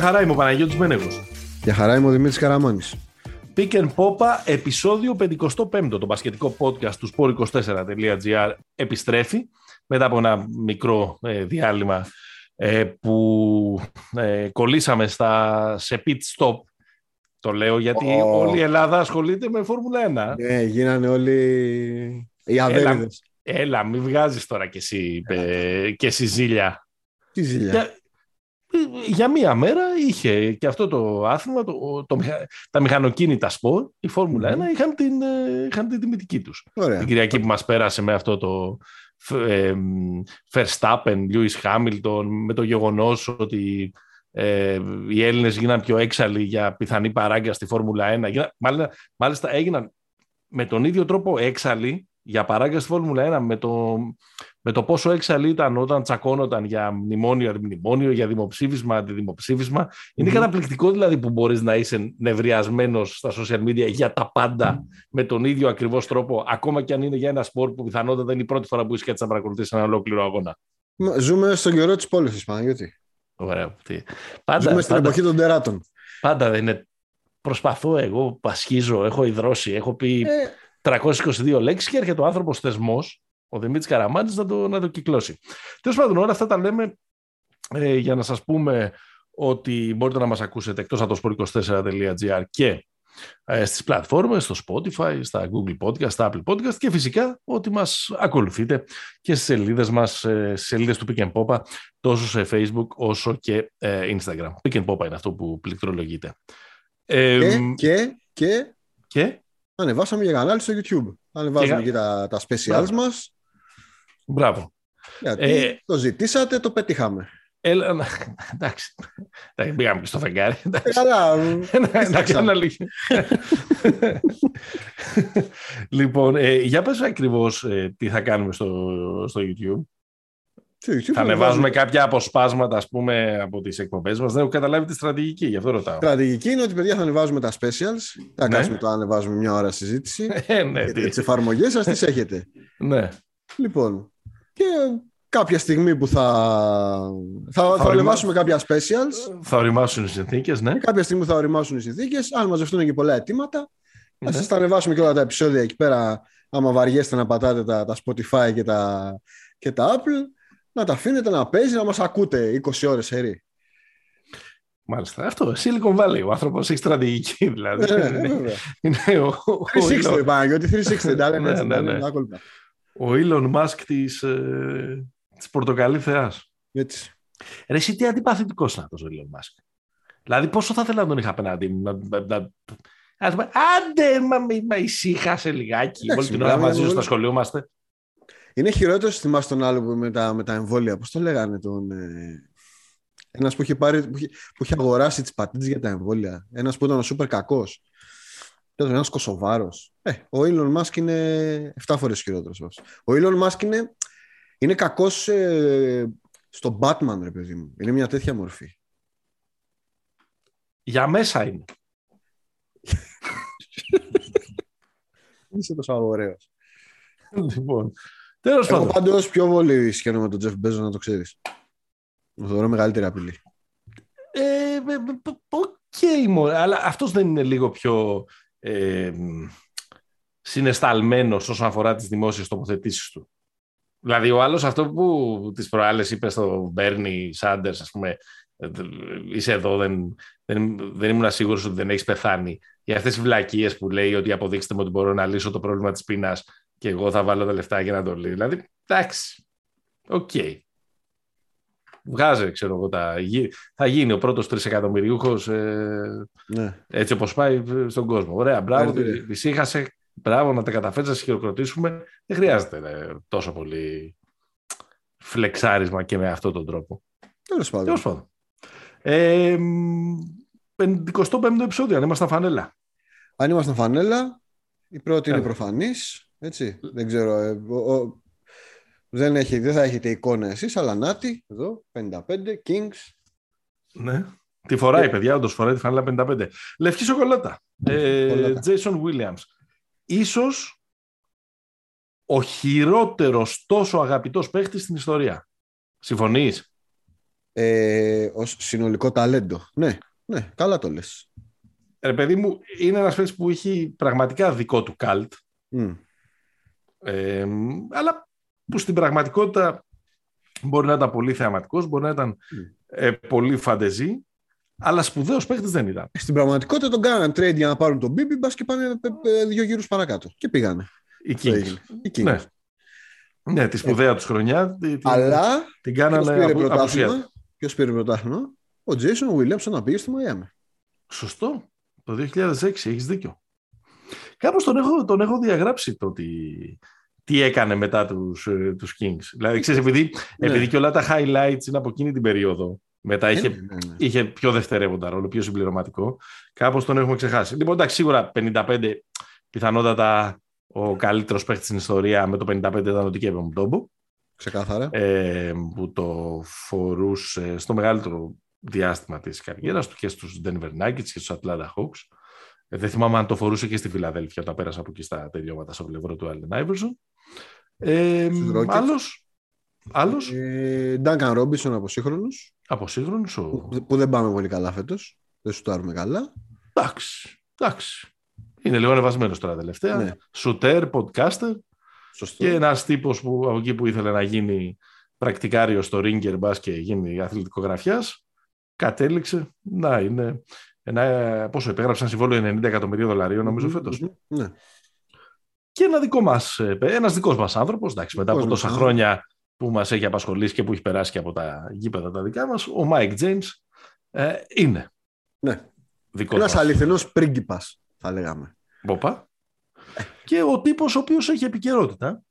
Γεια χαρά είμαι ο Παναγιώτης Μένεγος. Γεια χαρά είμαι ο Δημήτρης Καραμάνης. Pick and Popa, επεισόδιο 55, το μπασκετικό podcast του sport24.gr επιστρέφει μετά από ένα μικρό ε, διάλειμμα ε, που ε, κολλήσαμε στα, σε pit stop. Το λέω γιατί όλη η Ελλάδα ασχολείται με Φόρμουλα 1. Ναι, γίνανε όλοι οι αβέριδες. Έλα, έλα μην βγάζεις τώρα κι εσύ, ε, και εσύ ζήλια. Τι ζήλια; Για μία μέρα είχε και αυτό το άθλημα, το, το, τα μηχανοκίνητα σπορ, η Φόρμουλα 1, είχαν την, ε, είχαν την τιμητική τους. Ωραία. Την Κυριακή που μας πέρασε με αυτό το ε, Verstappen, Lewis Hamilton, με το γεγονός ότι ε, οι Έλληνες γίναν πιο έξαλλοι για πιθανή παράγκα στη Φόρμουλα 1. Μάλιστα, μάλιστα έγιναν με τον ίδιο τρόπο έξαλλοι για παράγκα στη Φόρμουλα 1 με το, με το πόσο έξαλλη ήταν όταν τσακώνονταν για μνημόνιο αντιμνημόνιο, για δημοψήφισμα αντιδημοψήφισμα. Είναι καταπληκτικό δηλαδή που μπορείς να είσαι νευριασμένος στα social media για τα πάντα με τον ίδιο ακριβώς τρόπο, ακόμα και αν είναι για ένα σπορ που πιθανότατα είναι η πρώτη φορά που είσαι έτσι να παρακολουθείς ένα ολόκληρο αγώνα. Ζούμε στον καιρό της πόλη, Παναγιώτη. Ωραία. Πάντα, Ζούμε στην εποχή των τεράτων. Πάντα δεν είναι. Προσπαθώ εγώ, πασχίζω, έχω υδρώσει, έχω πει. Ε, 322 λέξεις και έρχεται ο άνθρωπος θεσμός, ο Δημήτρης Καραμάνης, να το, να το κυκλώσει. Τέλος πάντων, όλα αυτά τα λέμε ε, για να σας πούμε ότι μπορείτε να μας ακούσετε εκτός από το sport24.gr και ε, στις πλατφόρμες, στο Spotify, στα Google Podcast, στα Apple Podcast και φυσικά ότι μας ακολουθείτε και στις σελίδες μας, ε, στις σελίδες του Pick Popa, τόσο σε Facebook όσο και ε, Instagram. Pick Popa είναι αυτό που πληκτρολογείται. Και, και, και, και; Ανεβάσαμε και κανάλι στο YouTube. Ανεβάζουμε και, και τα, τα specials μα. μας. Μπράβο. Γιατί ε, το ζητήσατε, το πετύχαμε. Έλα, εντάξει. Πήγαμε και στο φεγγάρι. Καλά. Εντάξει, λοιπόν, ε, για πες ακριβώς ε, τι θα κάνουμε στο, στο YouTube θα ανεβάζουμε κάποια αποσπάσματα ας πούμε, από τις εκπομπές μας. Δεν έχω καταλάβει τη στρατηγική, γι' αυτό ρωτάω. Η στρατηγική είναι ότι παιδιά θα ανεβάζουμε τα specials. Θα ναι. κάτσουμε το ανεβάζουμε μια ώρα συζήτηση. ε, ναι, τι εφαρμογές σας τις έχετε. ναι. Λοιπόν, και κάποια στιγμή που θα. Θα, θα, θα οριμάσουμε κάποια specials. Θα οριμάσουν οι συνθήκες, ναι. Και κάποια στιγμή που θα οριμάσουν οι συνθήκες. Αν μαζευτούν και πολλά αιτήματα, θα ναι. σας τα ανεβάσουμε και όλα τα επεισόδια εκεί πέρα. Άμα βαριέστε να πατάτε τα, τα Spotify και τα, και τα Apple να τα αφήνετε να παίζει, να μας ακούτε 20 ώρες σερή. Μάλιστα. Αυτό, Silicon Valley. Ο άνθρωπος έχει στρατηγική, δηλαδή. Ναι, ναι, ναι είναι ο, 360, Παναγιώτη, 360. ναι, ναι, ναι, ναι. Ο Elon Musk της, ε, της πορτοκαλί θεάς. Έτσι. Ρε, εσύ τι αντιπαθητικός είναι αυτός ο Elon Musk; Δηλαδή, πόσο θα ήθελα να τον είχα απέναντί μου. Να, να, να, πούμε, άντε, μα, μα ησύχασε λιγάκι. Όλη την ώρα μαζί σου στα σχολείο είμαστε. Είναι χειρότερο θυμάσαι τον άλλο που με τα, με τα εμβόλια. Πώς το λέγανε τον. Ε... Ένας που είχε, πάρει, που, είχε, που είχε αγοράσει τις πατέντε για τα εμβόλια. Ένας που ήταν ο σούπερ κακός. Ένας κοσοβάρο. Ε, ο Elon Musk είναι 7 φορές χειρότερος. Ο Elon Musk είναι, είναι κακός ε, στο Batman, ρε παιδί μου. Είναι μια τέτοια μορφή. Για μέσα είναι. Είσαι τόσο ωραίος. Λοιπόν, Τέλος πάντων. Εγώ πάντως πιο πολύ σχεδόν με τον Τζεφ Μπέζος να το ξέρεις. Το θεωρώ μεγαλύτερη απειλή. Ε, Οκ, okay, αλλά αυτός δεν είναι λίγο πιο ε, συνεσταλμένος όσον αφορά τις δημόσιες τοποθετήσεις του. Δηλαδή, ο άλλος αυτό που τις προάλλες είπε στο Μπέρνι Σάντερς, ας πούμε, είσαι εδώ, δεν, δεν, δεν ήμουν σίγουρος ότι δεν έχεις πεθάνει. Για αυτές τις βλακίες που λέει ότι αποδείξτε μου ότι μπορώ να λύσω το πρόβλημα της πείνας και εγώ θα βάλω τα λεφτά για να το λύσω. Δηλαδή, εντάξει, οκ. Okay. Βγάζε, ξέρω εγώ, τα... θα γίνει ο πρώτος τρισεκατομμυριούχος ε... ναι. έτσι όπως πάει στον κόσμο. Ωραία, μπράβο, ησύχασε, ναι, μπράβο να τα καταφέρεις να χειροκροτήσουμε. Δεν χρειάζεται ε, τόσο πολύ φλεξάρισμα και με αυτόν τον τρόπο. Τέλος πάντων. Τέλος πάντων. Ε, 55ο επεισόδιο, αν ήμασταν φανέλα. Αν ήμασταν φανέλα, η πρώτη είναι προφανής. Έτσι, δεν ξέρω. Ε, ο, δεν, έχει, δεν θα έχετε εικόνα εσείς, αλλά νάτι, εδώ, 55, Kings. Ναι. Τη φοράει, yeah. παιδιά, όντως φοράει τη φανέλα 55. Λευκή σοκολάτα. Ε, Jason Williams. Ίσως ο χειρότερος τόσο αγαπητός παίχτης στην ιστορία. Συμφωνείς; ε, ως συνολικό ταλέντο. Ναι, ναι, καλά το λες. Ρε παιδί μου, είναι ένας παίκτης που έχει πραγματικά δικό του καλτ. Μμ. Ε, αλλά που στην πραγματικότητα μπορεί να ήταν πολύ θεαματικός, μπορεί να ήταν ε, πολύ φαντεζή, αλλά σπουδαίος παίκτης δεν ήταν. Στην πραγματικότητα τον κάνανε trade για να πάρουν τον Μπίμπι, μπας και πάνε ε, ε, δύο γύρους παρακάτω. Και πήγανε. Οι Αυτό Kings. έγινε. Οι Kings. Ναι. Ναι, τη σπουδαία τους χρονιά τη- την, Αλλά την ποιος κάνανε πήρε απο, απουσία. πρωτάθλημα. Ποιος πήρε πρωτάθλημα; Ο Jason Williamson να πήγε στη Μαϊάμι. Σωστό. Το 2006 έχεις δίκιο. Κάπως τον έχω, τον έχω διαγράψει το τι, τι έκανε μετά τους, ε, τους Kings. Δηλαδή, ξέρεις, επειδή, Ναι. επειδή και όλα τα highlights είναι από εκείνη την περίοδο, μετά είχε, Ναι, ναι, ναι. είχε πιο δευτερεύοντα ρόλο, πιο συμπληρωματικό, κάπως τον έχουμε ξεχάσει. Λοιπόν, εντάξει, σίγουρα 55 πιθανότατα ο καλύτερος παίχτης στην ιστορία με το 55 ήταν ο Τικέβε Μουντόμπο. Ξεκάθαρα. ε, που το φορούσε στο μεγαλύτερο διάστημα της καριέρας του και στους Denver Nuggets και στους Atlanta Hawks. Ε, δεν θυμάμαι αν το φορούσε και στη Φιλαδέλφια όταν πέρασα από εκεί στα τελειώματα στο πλευρό του Allen Iverson. Ε, Στους Rockets. άλλος, άλλος; Ε, Duncan Robinson από σύγχρονους, από σύγχρονος, ο... που, που δεν πάμε πολύ καλά φέτος. Δεν σουτάρουμε καλά. εντάξει, εντάξει. Είναι λίγο ανεβασμένος τώρα τελευταία. Ναι. Σουτέρ, podcaster Σωστό. και ένας τύπος που από εκεί που ήθελε να γίνει πρακτικάριο στο Ringer μπας και γίνει αθλητικογραφιάς κατέληξε να είναι ένα, πόσο υπέγραψε ένα συμβόλαιο 90 εκατομμυρίων δολαρίων νομίζω φέτος. Μμμ, Ναι. Και ένα δικό μας, ε, ένας δικός μας άνθρωπος, εντάξει, μετά από Δικός τόσα μας χρόνια που μας έχει απασχολήσει και που έχει περάσει και από τα γήπεδα τα δικά μας, ο Mike James ε, είναι ναι. δικός Ένας μας. αληθινός πρίγκιπας, θα λέγαμε. Μποπά. Και ο τύπος ο οποίος έχει επικαιρότητα.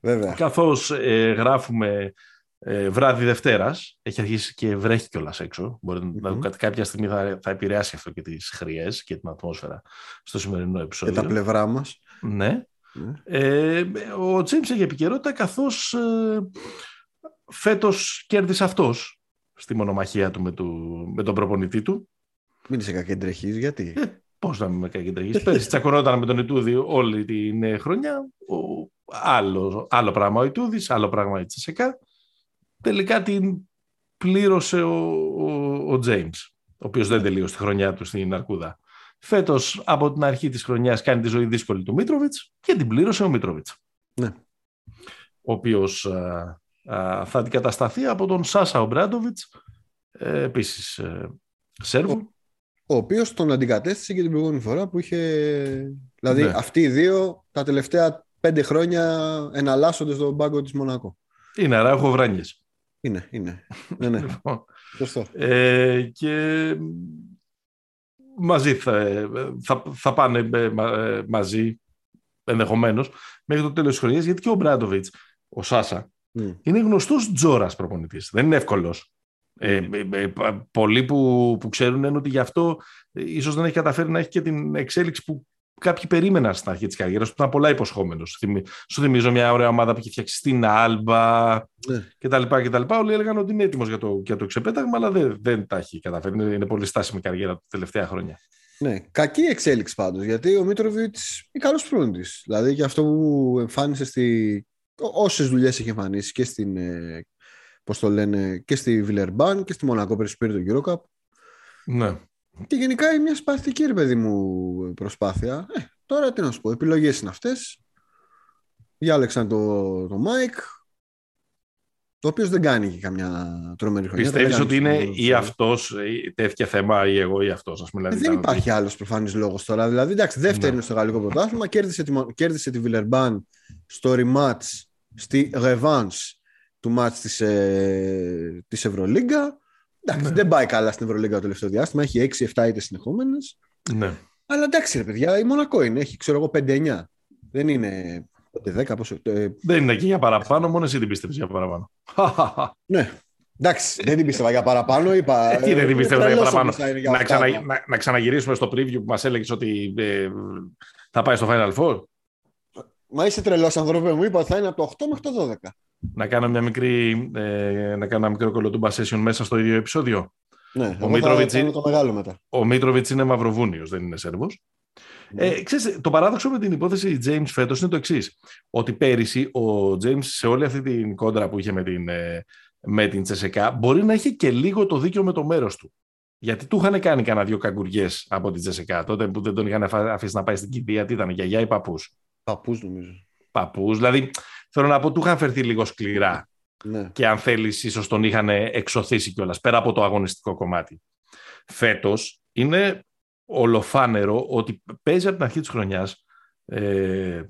Βέβαια. Καθώς ε, γράφουμε ε, βράδυ Δευτέρας, έχει αρχίσει και βρέχει κιόλας έξω. Μπορεί να Μμμ. κα- κάποια στιγμή θα, θα επηρεάσει αυτό και τις χρειές και την ατμόσφαιρα στο σημερινό Και επεισόδιο. τα πλευρά μας. Ναι. Ναι. Ε, ο Τζέιμς έχει επικαιρότητα καθώς ε, φέτος κέρδισε αυτός στη μονομαχία του με, του, με τον προπονητή του. Μην είσαι κακεντρεχής, γιατί; Ε, Πώς να μην με κακεντρεγείς. Πέρυσι τσακωνόταν με τον Ιτούδη όλη την ε, χρονιά. Ο, άλλο, άλλο πράγμα ο Ιτούδης, άλλο πράγμα η Τσεσεκά. Τελικά την πλήρωσε ο, ο, ο James, ο οποίος δεν τελείωσε τη χρονιά του στην Αρκούδα. Φέτος από την αρχή της χρονιάς κάνει τη ζωή δύσκολη του Μίτροβιτς και την πλήρωσε ο Μίτροβιτς. Ναι. Ο οποίος α, α, θα αντικατασταθεί από τον Σάσα Ομπράντοβιτς, ε, επίσης ε, Σέρβου. Ο οποίος τον αντικατέστησε και την προηγούμενη φορά που είχε. Δηλαδή, Ναι. αυτοί οι δύο τα τελευταία πέντε χρόνια εναλλάσσονται στον πάγκο της Μονακό. Είναι Αράουχο Βράνιες. Είναι, είναι. ναι, ναι. Λοιπόν, Σωστό. Ε, και μαζί θα, θα, θα πάνε ε, μα- ε, μαζί ενδεχομένως μέχρι το τέλος της χρονιάς γιατί και ο Μπράντοβιτς, ο Σάσα Μμ. είναι γνωστός τζόρας προπονητής δεν είναι εύκολος ε, ε, ε, πα- πολλοί που, που ξέρουν είναι ότι γι' αυτό ε, ίσως δεν έχει καταφέρει να έχει και την εξέλιξη που κάποιοι περίμεναν στην αρχή της καριέρας του, ήταν πολλά υποσχόμενος. Θυμι- Σου θυμίζω μια ωραία ομάδα που είχε φτιάξει στην Άλμπα, Ναι. και τα λοιπά και τα λοιπά. Όλοι έλεγαν ότι είναι έτοιμος για το, για το ξεπέταγμα, αλλά δεν, δεν τα έχει καταφέρει. Είναι, είναι πολύ στάσιμη η καριέρα τα τελευταία χρόνια. Ναι, κακή εξέλιξη πάντως, γιατί ο Μίτροβιτς είναι καλός προπονητής. Δηλαδή και αυτό που εμφάνισε στη... όσες δουλειές έχει εμφανίσει και στην, ε, πώς το λένε, και στη Βιλερμπάν και στη Μονακό πέρυσι που πήρε το EuroCup. Ναι. Και γενικά είναι μια συμπαθητική, ρε παιδί μου, προσπάθεια. Ε, τώρα τι να σου πω, επιλογές είναι αυτές. Διάλεξαν το, το Μάικ, το οποίο δεν κάνει και καμιά τρομερή χρονιά. Πιστεύεις Δεν ότι κάνει είναι στο- ή αυτός, ή τέτοια θέμα, ή εγώ ή αυτός. Ας πούμε, Ε, δηλαδή, δεν ήταν ότι- υπάρχει άλλος προφανής λόγος τώρα. Δηλαδή, εντάξει, δεύτερη Ναι. είναι στο γαλλικό πρωτάθλημα. Κέρδισε τη, Μο- κέρδισε τη Βιλερμπάν στο rematch, στη revanche του match της, ε, της Ευρωλίγκα. Εντάξει, Ναι. δεν πάει καλά στην Ευρωλίγκα το τελευταίο διάστημα. Έχει 6-7 ήττες συνεχόμενες. Ναι. Αλλά εντάξει, ρε παιδιά, η Μονακό είναι. Έχει, ξέρω εγώ, 5-9. Δεν είναι 5-10, πόσο. ε, Δεν είναι εκεί για παραπάνω, μόνο εσύ την πίστευες για παραπάνω. ναι. Εντάξει, δεν την πίστευα για παραπάνω. Είπα, Ε, τι δεν την πίστευα για τρελός παραπάνω. όμως θα είναι για να, οκτάδα. ξανα, να, να ξαναγυρίσουμε στο preview που μας έλεγες ότι ε, θα πάει στο Final Four; Μα είσαι τρελός άνθρωπε μου. Είπα ότι θα είναι από το 8 μέχρι το 12. Να κάνω μια μικρή, ε, να κάνω ένα μικρό κολοτούμπα session μέσα στο ίδιο επεισόδιο. Ναι, εγώ Μίτροβιτς θα κάνω είναι- το μεγάλο μετά. Ο Μίτροβιτς είναι Μαυροβούνιος, δεν είναι Σέρβος. Ε, ξέρεις, το παράδοξο με την υπόθεση James φέτος είναι το εξής. Ότι πέρυσι ο James σε όλη αυτή την κόντρα που είχε με την, ε, με την Τσεσεκά, μπορεί να είχε και λίγο το δίκιο με το μέρος του. Γιατί του είχαν κάνει κανένα δύο καγκουριές από την Τσεσεκά τότε που δεν τον είχαν αφήσει να πάει στην κηδεία. Τι ήταν, γιαγιά ή παππούς; Παππούς, νομίζω. Παππούς. Δηλαδή, θέλω να πω, του είχαν φερθεί λίγο σκληρά. Ναι. Και αν θέλεις, ίσως τον είχαν εξωθήσει κιόλας πέρα από το αγωνιστικό κομμάτι. Φέτος είναι ολοφάνερο ότι παίζει από την αρχή της χρονιάς. Ε,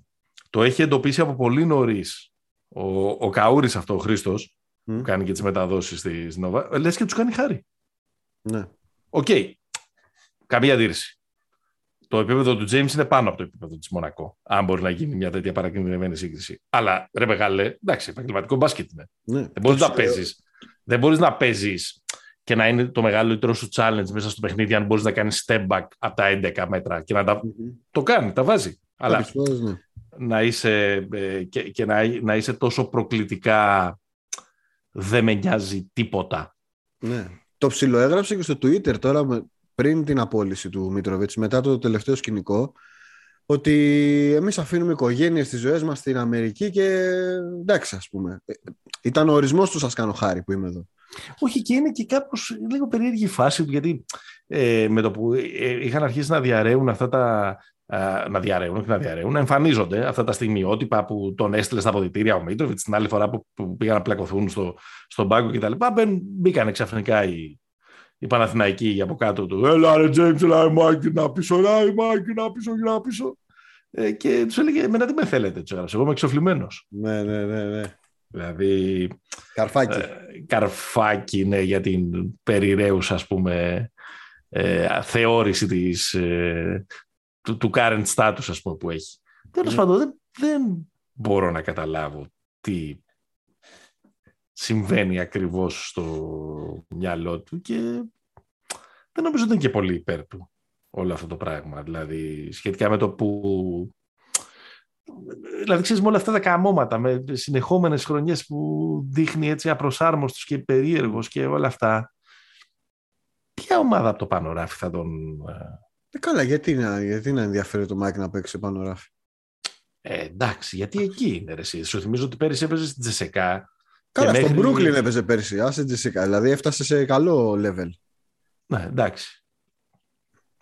το έχει εντοπίσει από πολύ νωρίς ο, ο Καούρης αυτό, ο Χρήστος, που κάνει και τις μεταδόσεις στη Νόβα. Λες και τους κάνει χάρη. Ναι. Οκ. Okay. Καμία αντίρρηση. Το επίπεδο του James είναι πάνω από το επίπεδο της Μονακό. Αν μπορεί να γίνει μια τέτοια παρακινδυνευμένη σύγκριση. Αλλά ρε μεγάλε, εντάξει, επαγγελματικό μπάσκετ είναι. Ναι. Δεν μπορείς να παίζει. Δεν μπορείς να παίζεις και να είναι το μεγαλύτερο σου challenge μέσα στο παιχνίδι αν μπορείς να κάνεις step back από τα 11 μέτρα και να τα... Mm-hmm. το κάνει, τα βάζει. Αλλά Φορές, ναι. να είσαι, ε, και, και να, να είσαι τόσο προκλητικά δεν με νοιάζει τίποτα. Ναι. Το ψιλοέγραψε και στο Twitter τώρα με- πριν την απόλυση του Μήτροβιτς, μετά το τελευταίο σκηνικό, ότι εμείς αφήνουμε οικογένειες στις ζωές μας στην Αμερική και εντάξει ας πούμε. Ε, Ήταν ο ορισμός του σας κάνω χάρη που είμαι εδώ. Όχι και είναι και κάπως λίγο περίεργη η φάση του γιατί ε, με το που ε, είχαν αρχίσει να διαρρέουν αυτά τα α, να διαρρέουν, όχι να διαρρέουν, να εμφανίζονται αυτά τα στιγμιότυπα που τον έστειλε στα αποδητήρια ο Μίτροβιτς την άλλη φορά που, που πήγαν να πλακωθούν στο, στον πάγκο κτλ. Μπήκαν ξαφνικά οι, οι Παναθηναϊκοί από κάτω του. Έλα ρε Τζέιμς, έλα ρε Μάκη να πίσω, έλα ρε Μάκη να πίσω, να πίσω. Ε, και τους έλεγε, εμένα τι με θέλετε, του έγραψε. Εγώ είμαι εξοφλημένος. Ναι, ναι, ναι, ναι. Δηλαδή, Καρφάκι. ε, καρφάκι ναι, για την περιραίουσα ας πούμε ε, θεώρηση της, ε, του, του current status ας πούμε που έχει. Τέλος Ναι. πάντων δεν, δεν μπορώ να καταλάβω τι συμβαίνει ακριβώς στο μυαλό του και δεν νομίζω ότι είναι και πολύ υπέρ του όλο αυτό το πράγμα. Δηλαδή σχετικά με το που Δηλαδή, ξέρεις, με όλα αυτά τα καμώματα, με συνεχόμενες χρονιές που δείχνει έτσι απροσάρμοστος και περίεργος και όλα αυτά. Ποια ομάδα από το πάνω ράφι θα τον... Ε, καλά, γιατί να, γιατί να ενδιαφέρει το Μάικ να παίξει πάνω ράφι. Ε, εντάξει, γιατί εκεί είναι ρε, εσύ. Σου θυμίζω ότι πέρυσι έπαιζε στην ΤΣΣΚΑ. Καλά, μέχρι- στον Brooklyn έπαιζε πέρσι, άσε ΤΣΣΚΑ. Δηλαδή έφτασε σε καλό level. Ναι, εντάξει.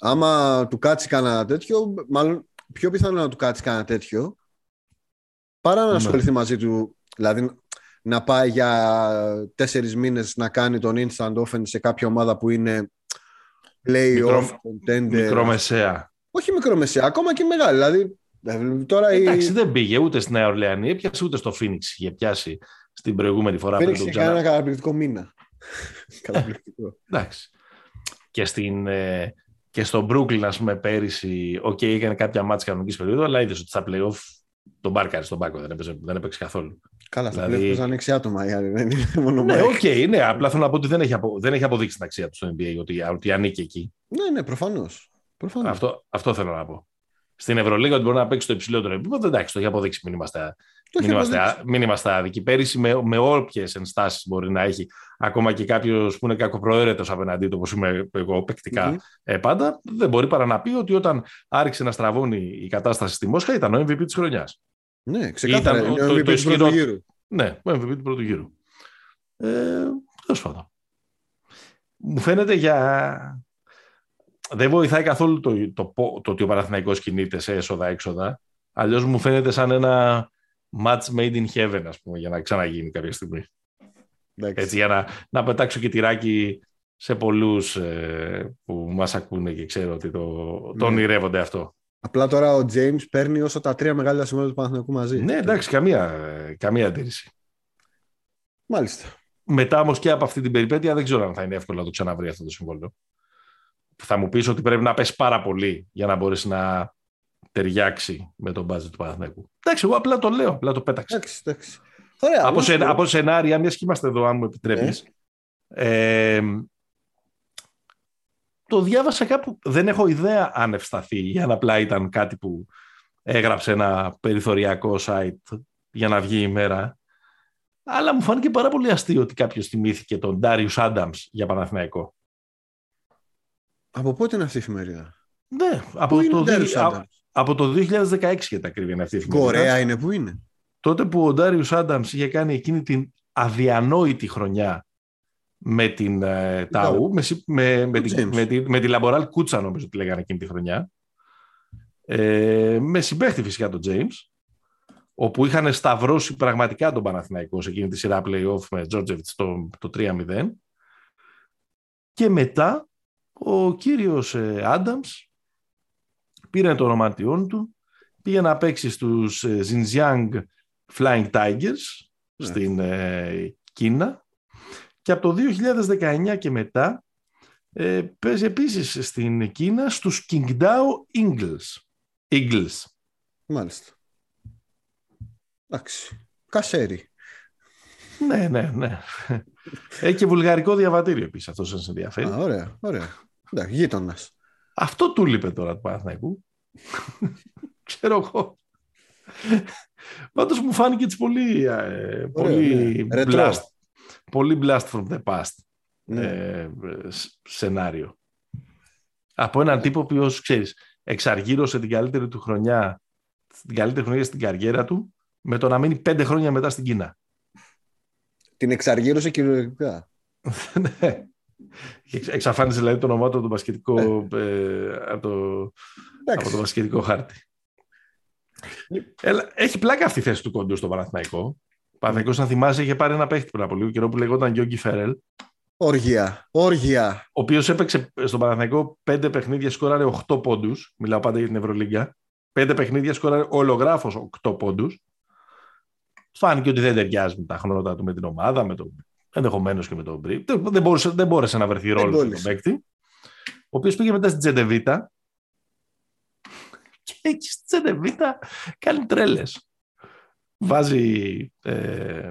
Άμα του κάτσει κανένα τέτοιο, μάλλον πιο πιθανό να του κάτσει κανένα τέτοιο, παρά να Ναι. ασχοληθεί μαζί του, δηλαδή να πάει για τέσσερις μήνες να κάνει τον instant offense σε κάποια ομάδα που είναι play-off, Μικρό- contender. Μικρομεσαία. Όχι μικρομεσαία, ακόμα και μεγάλη. Δηλαδή, ε, τώρα η Εντάξει, δεν πήγε ούτε στη Νέα Ορλεανή, έπιασε ούτε στο Φίνιξ. Είχε πιάσει στην προηγούμενη φορά. πριν Phoenix τον είχε ξανα- κάνει ένα καταπληκτικό μήνα. καταπληκτικό. Εντάξει. Και, στην, ε, και στο Brooklyn, ας πούμε, πέρυσι, οκ, έκανε κάποια ματς κανονικής περίοδο, αλλά είδες ότι στα playoff τον μπάρκαρε στον πάγκο, δεν έπαιζε, δεν έπαιξε καθόλου. Καλά, στα Δηλαδή- δηλαδή... παίζανε έξι άτομα οι άλλοι, δεν είναι μόνο ναι, Mike. οκ, ναι, απλά θέλω να πω ότι δεν έχει, απο, δεν έχει αποδείξει την αξία του στο NBA, ότι, ότι ανήκει εκεί. Ναι, ναι, προφανώς. προφανώς. Αυτό, αυτό θέλω να πω. Στην Ευρωλίγα ότι μπορεί να παίξει στο υψηλότερο επίπεδο, εντάξει, το έχει αποδείξει. Μην είμαστε, Το μην έχει είμαστε, αποδείξει. μην είμαστε άδικοι. Πέρυσι, με, με όποιες ενστάσεις μπορεί να έχει, ακόμα και κάποιος που είναι κακοπροαίρετος απέναντί του, όπως είμαι εγώ παικτικά, Μμμ. ε, πάντα, δεν μπορεί παρά να πει ότι όταν άρχισε να στραβώνει η κατάσταση στη Μόσχα ήταν ο MVP της χρονιάς. Ναι, ξεκάθαρα. Ήταν είναι το- ο το- MVP το του ισχυρό- πρώτου γύρου. Ναι, ο MVP του πρώτου γύρου. Ε, Τέλος πάντων. Μου φαίνεται για. Δεν βοηθάει καθόλου το, το, το, το ότι ο Παναθηναϊκός κινείται σε έσοδα-έξοδα. Αλλιώς μου φαίνεται σαν ένα match made in heaven, ας πούμε, για να ξαναγίνει κάποια στιγμή. Εντάξει. Έτσι, για να, να πετάξω και τυράκι σε πολλούς ε, που μας ακούνε και ξέρω ότι το, το Ναι. ονειρεύονται αυτό. Απλά τώρα ο James παίρνει όσο τα τρία μεγάλα συμβόλαια του Παναθηναϊκού μαζί. Ναι, εντάξει, καμία, ε, καμία αντίρρηση. Μάλιστα. Μετά όμως και από αυτή την περιπέτεια δεν ξέρω αν θα είναι εύκολο να το ξαναβρει αυτό το συμβόλαιο. Θα μου πεις ότι πρέπει να πέσει πάρα πολύ για να μπορέσει να ταιριάξει με τον μπάζι του Παναθηναϊκού. Εντάξει, εγώ απλά το λέω, απλά το πέταξα. Εντάξει, εντάξει. Ωραία. από, να σου σε, πω. από σενάρια, μιας και είμαστε εδώ, αν μου επιτρέπεις. Ε, το διάβασα κάπου. Δεν έχω ιδέα αν ευσταθεί ή αν απλά ήταν κάτι που έγραψε ένα περιθωριακό site για να βγει η μέρα. Αλλά μου φάνηκε πάρα πολύ αστείο ότι κάποιος θυμήθηκε τον Darius Adams για Παναθηναϊκό. Από πότε είναι αυτή η εφημερίδα; Ναι, από Πού είναι το, ο Darius δι- α- Adams? από το 2016 για τα ακρίβεια είναι αυτή η εφημερίδα. Κορέα είναι που είναι; Τότε που ο Darius Adams είχε κάνει εκείνη την αδιανόητη χρονιά με την ε, Ταού, με, συ- με, με, Ο την, James. με, τη, με τη Λαμποράλ Κούτσα νομίζω ότι λέγανε εκείνη τη χρονιά. Ε, με συμπαίχτη φυσικά τον James, όπου είχαν σταυρώσει πραγματικά τον Παναθηναϊκό σε εκείνη τη σειρά play-off με Τζόρτζεβιτς το, το 3-0. Και μετά ο κύριος ε, Άνταμς πήρε το ονομάτιόν του, πήγε να παίξει στους ε, Xinjiang Flying Tigers Ναι. στην ε, Κίνα και από το 2019 και μετά ε, παίζει επίσης στην Κίνα στους Qingdao Eagles. Eagles. Μάλιστα. Εντάξει. Κασέρι. Ναι, ναι, ναι. Έχει και βουλγαρικό διαβατήριο επίσης, αυτός σας ενδιαφέρει. Α, ωραία, ωραία. Εντάξει, γείτονας. Αυτό του λείπε τώρα του Παναθηναϊκού. Ξέρω εγώ. Πάντως μου φάνηκε έτσι πολύ, ε, πολύ, ναι. Ρετρό. blast, πολύ blast from the past Ναι. ε, σ- σενάριο. Από έναν τύπο που, ξέρεις, εξαργύρωσε την καλύτερη του χρονιά, την καλύτερη χρονιά στην καριέρα του, με το να μείνει πέντε χρόνια μετά στην Κίνα. Την εξαργύρωσε κυριολεκτικά. Ναι. Και εξ- Εξαφάνισε δηλαδή το όνομά του από το μπασκετικό, ε, από το, από Εντάξει. το μπασκετικό χάρτη. Έλα, έχει πλάκα αυτή η θέση του κοντού στο Παναθηναϊκό. Ο Παναθηναϊκός, αν θυμάσαι, είχε πάρει ένα παίχτη πριν από λίγο καιρό που λεγόταν Γιώργη Φερέλ, ο Όργια. Όργια. οποίος έπαιξε στον Παναθηναϊκό πέντε παιχνίδια, σκόραρε 8 πόντους. Μιλάω πάντα για την Ευρωλίγκα. Πέντε παιχνίδια, σκόραρε ολογράφος 8 πόντους. Φάνηκε ότι δεν ταιριάζει με τα χνότα του με την ομάδα, με το, ενδεχομένως και με τον Μπρι. Δεν, δεν, μπορούσε, δεν μπόρεσε να βρεθεί ρόλος στον κόλλησε. παίκτη. Ο οποίος πήγε μετά στην Τζεντεβίτα. Και εκεί στην Τζεντεβίτα κάνει τρέλες. Βάζει. Ε,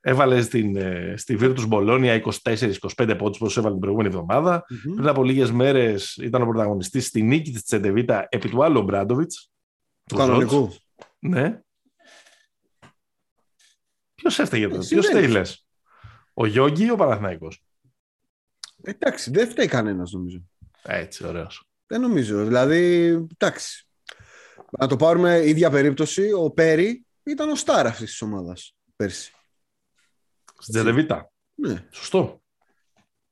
έβαλε στην, ε, στη Virtus Bologna 24-25 πόντους όπως έβαλε την προηγούμενη εβδομάδα. Μμμ. Πριν από λίγες μέρες ήταν ο πρωταγωνιστής στη νίκη της Τσεντεβίτα επί του άλλου Μπράντοβιτς. Του κανονικού. Ναι. Ποιος έφταιγε εδώ, Εσύ ποιος δεν φταίει είσαι. λες. Ο Γιώργη ή ο Παναθηναϊκός; Εντάξει, δεν φταίει κανένας νομίζω. Έτσι, ωραίος. Δεν νομίζω. Δηλαδή, εντάξει. Να το πάρουμε ίδια περίπτωση. Ο Πέρι ήταν ο στάρ αυτής της ομάδας πέρσι. Στην Τσεντεβίτα. Ναι. Σωστό.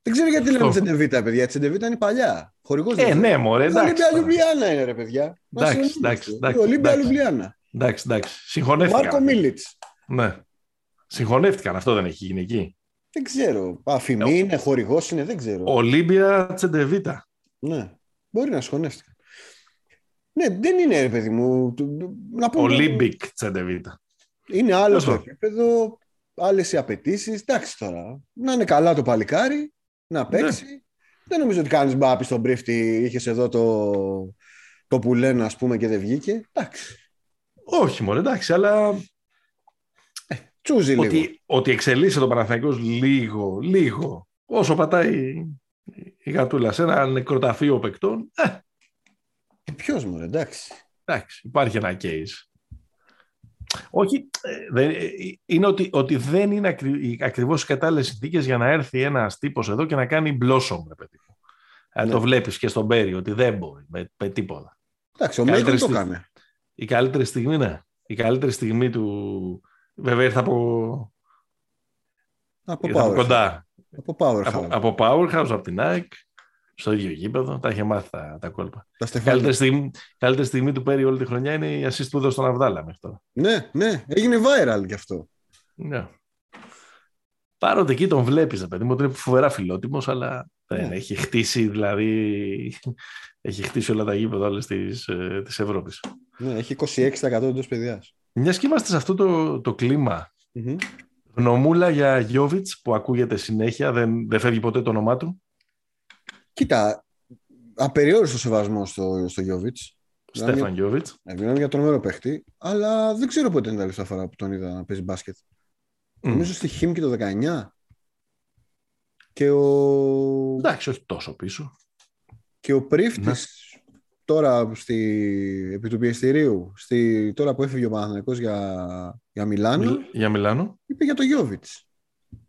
Δεν ξέρω γιατί Αυτό. λέμε Τσεντεβίτα, παιδιά. Η Τσεντεβίτα είναι παλιά. Χορηγός Ε, ναι, μωρέ, Η εντάξει. Ολύμπια τώρα. Λουμπλιάνα είναι, ρε παιδιά. Να Εντάξει, συγχωρούμε. εντάξει, Η εντάξει, Ολύμπια εντάξει. Λουμπλιάνα. Εντάξει, εντάξει. Συγχωνεύτηκαν. Μάρκο Μίλιτς. Ναι. Συγχωνεύτηκαν. Αυτό δεν έχει γίνει εκεί. Δεν ξέρω. Αφημί είναι, χορηγός είναι, δεν ξέρω. Ολύμπια Τσεντεβίτα. Ναι. Μπορεί να σχολιάστηκε. Ναι, δεν είναι ρε παιδί μου. Του- του- Να πούμε. Ολύμπικ Τσεντεβίτα. Είναι άλλο το Όσο. επίπεδο, άλλες οι απαιτήσεις. Εντάξει τώρα. Να είναι καλά το παλικάρι, να παίξει. Ναι. Δεν νομίζω ότι κάνεις μπάπη στον πρίφτη. Είχες εδώ το, το που λένε, ας πούμε, και δεν βγήκε. Εντάξει. Όχι μόνο, εντάξει, αλλά Τσούζει λίγο. ότι, ότι εξελίσσεται το Παναθηναϊκός λίγο, λίγο, όσο πατάει η γατούλα σε ένα νεκροταφείο παικτών, ε, Ποιος μου, εντάξει. εντάξει, υπάρχει ένα case. Όχι, ε, δεν- ε, είναι ότι, ότι δεν είναι ακρι, ακριβώς οι κατάλληλες συνθήκες για να έρθει ένας τύπος εδώ και να κάνει blossom, ρε παιδί μου. Αν Ναι. το βλέπεις και στον Πέρι ότι δεν μπορεί με, με τίποτα. Εντάξει, ο Καλύτερη Μέικον το στη- έκανε. Η καλύτερη στιγμή, ναι. Η καλύτερη στιγμή του... Βέβαια ήρθε από, Από ήρθε από Power. κοντά. Από Power Από, House. από Powerhouse, από την ΑΕΚ, στο ίδιο γήπεδο. Τα είχε μάθει τα, τα κόλπα. Τα Η στεφάνια. καλύτερη στιγμή, καλύτερη στιγμή του Πέρι όλη τη χρονιά είναι η assist που έδωσε στον Αβδάλα μέχρι τώρα. Ναι, ναι, έγινε viral γι' αυτό. Ναι. Παρότι εκεί τον βλέπεις, παιδί μου, ότι είναι φοβερά φιλότιμος, αλλά δεν Ναι. έχει χτίσει, δηλαδή. Έχει χτίσει όλα τα γήπεδα όλες της της Ευρώπης. Ναι, έχει 26% εντός παιδιάς. Μιας και είμαστε σε αυτό το, το κλίμα Γνωμούλα για Γιώβιτς που ακούγεται συνέχεια, δεν, δεν φεύγει ποτέ το όνομά του. Κοίτα, απεριόριστος σεβασμός στο, στο Γιώβιτς. Στέφαν Γιώβιτς. Μιλάμε για τρομερό παίχτη, αλλά δεν ξέρω πότε είναι τα τελευταία φορά που τον είδα να παίζει μπάσκετ. Νομίζω στη Χίμ και το 19. Και ο, Εντάξει, όχι τόσο πίσω. και ο πρίφτης τώρα στη, επί του πιεστηρίου, στη, τώρα που έφυγε ο Παναθηναϊκός για, για Μιλάνο, Μιλ- Για Μιλάνο. είπε για το Γιώβιτς.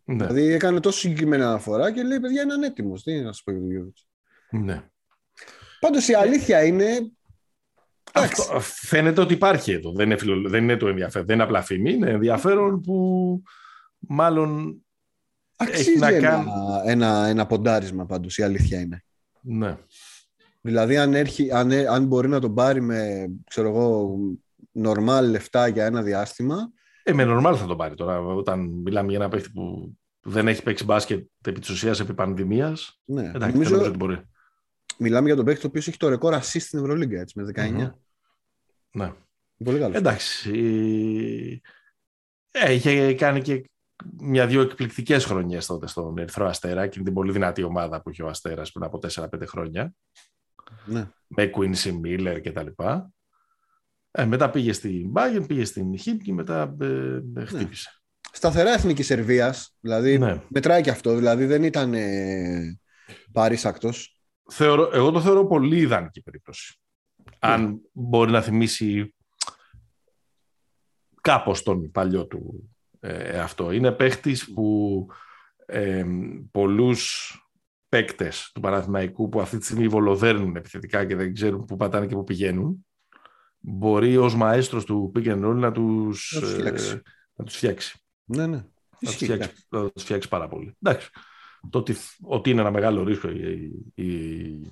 Ναι. Δηλαδή έκανε τόσο συγκεκριμένα αναφορά και λέει: Παιδιά, είναι ανέτοιμος. Τι είναι να σου πω για τον Γιώβιτς. ναι. Πάντως η αλήθεια είναι. Εντάξει. Αυτό, φαίνεται ότι υπάρχει εδώ. Δεν είναι, φιλο- δεν είναι το ενδιαφέρον. Δεν είναι απλά φήμη. Είναι ενδιαφέρον που, μάλλον Αξίζει να ένα, κάνει- ένα, ένα ποντάρισμα πάντως, η αλήθεια είναι. ναι. Δηλαδή αν, έρχει, αν, ε- αν μπορεί να τον πάρει με, ξέρω εγώ, νορμάλ λεφτά για ένα διάστημα, Ε, με normal θα το πάρει τώρα. Όταν μιλάμε για ένα παίχτη που δεν έχει παίξει μπάσκετ επί της ουσίας επί πανδημίας. ναι. Εντάξει, δεν νομίζω νομίζω ότι μπορεί. μιλάμε για τον παίκτη ο οποίος έχει το ρεκόρ assist στην Ευρωλίγκα, έτσι, με 19. Μμμ. Ναι. Πολύ καλός. Εντάξει. Ε, είχε κάνει και μια-δυο εκπληκτικές χρονιές τότε στον Ερυθρό Αστέρα και την πολύ δυνατή ομάδα που είχε ο Αστέρας πριν από 4-5 χρόνια. Ναι. Με Quincy Miller κτλ. Ε, μετά πήγε στην Bayern, πήγε στην Χίμ και μετά ε, ε, χτύπησε. Σταθερά εθνικής Σερβίας, δηλαδή Ναι. μετράει και αυτό, δηλαδή δεν ήταν ε, παρήσακτος. Θεωρώ, εγώ το θεωρώ πολύ ιδανική περίπτωση. Αν μπορεί να θυμίσει κάπως τον παλιό του ε, αυτό. Είναι παίχτης που ε, πολλούς παίκτες του Παναθηναϊκού που αυτή τη στιγμή βολοδέρνουν επιθετικά και δεν ξέρουν πού πατάνε και πού πηγαίνουν μπορεί ως μαέστρος του pick and roll να τους, Να τους φτιάξει. ε, να τους φτιάξει. Ναι, ναι. Να τους Ισχύει, φτιάξει, να τους φτιάξει πάρα πολύ. Εντάξει. Το ότι, ότι είναι ένα μεγάλο ρίσκο η, η-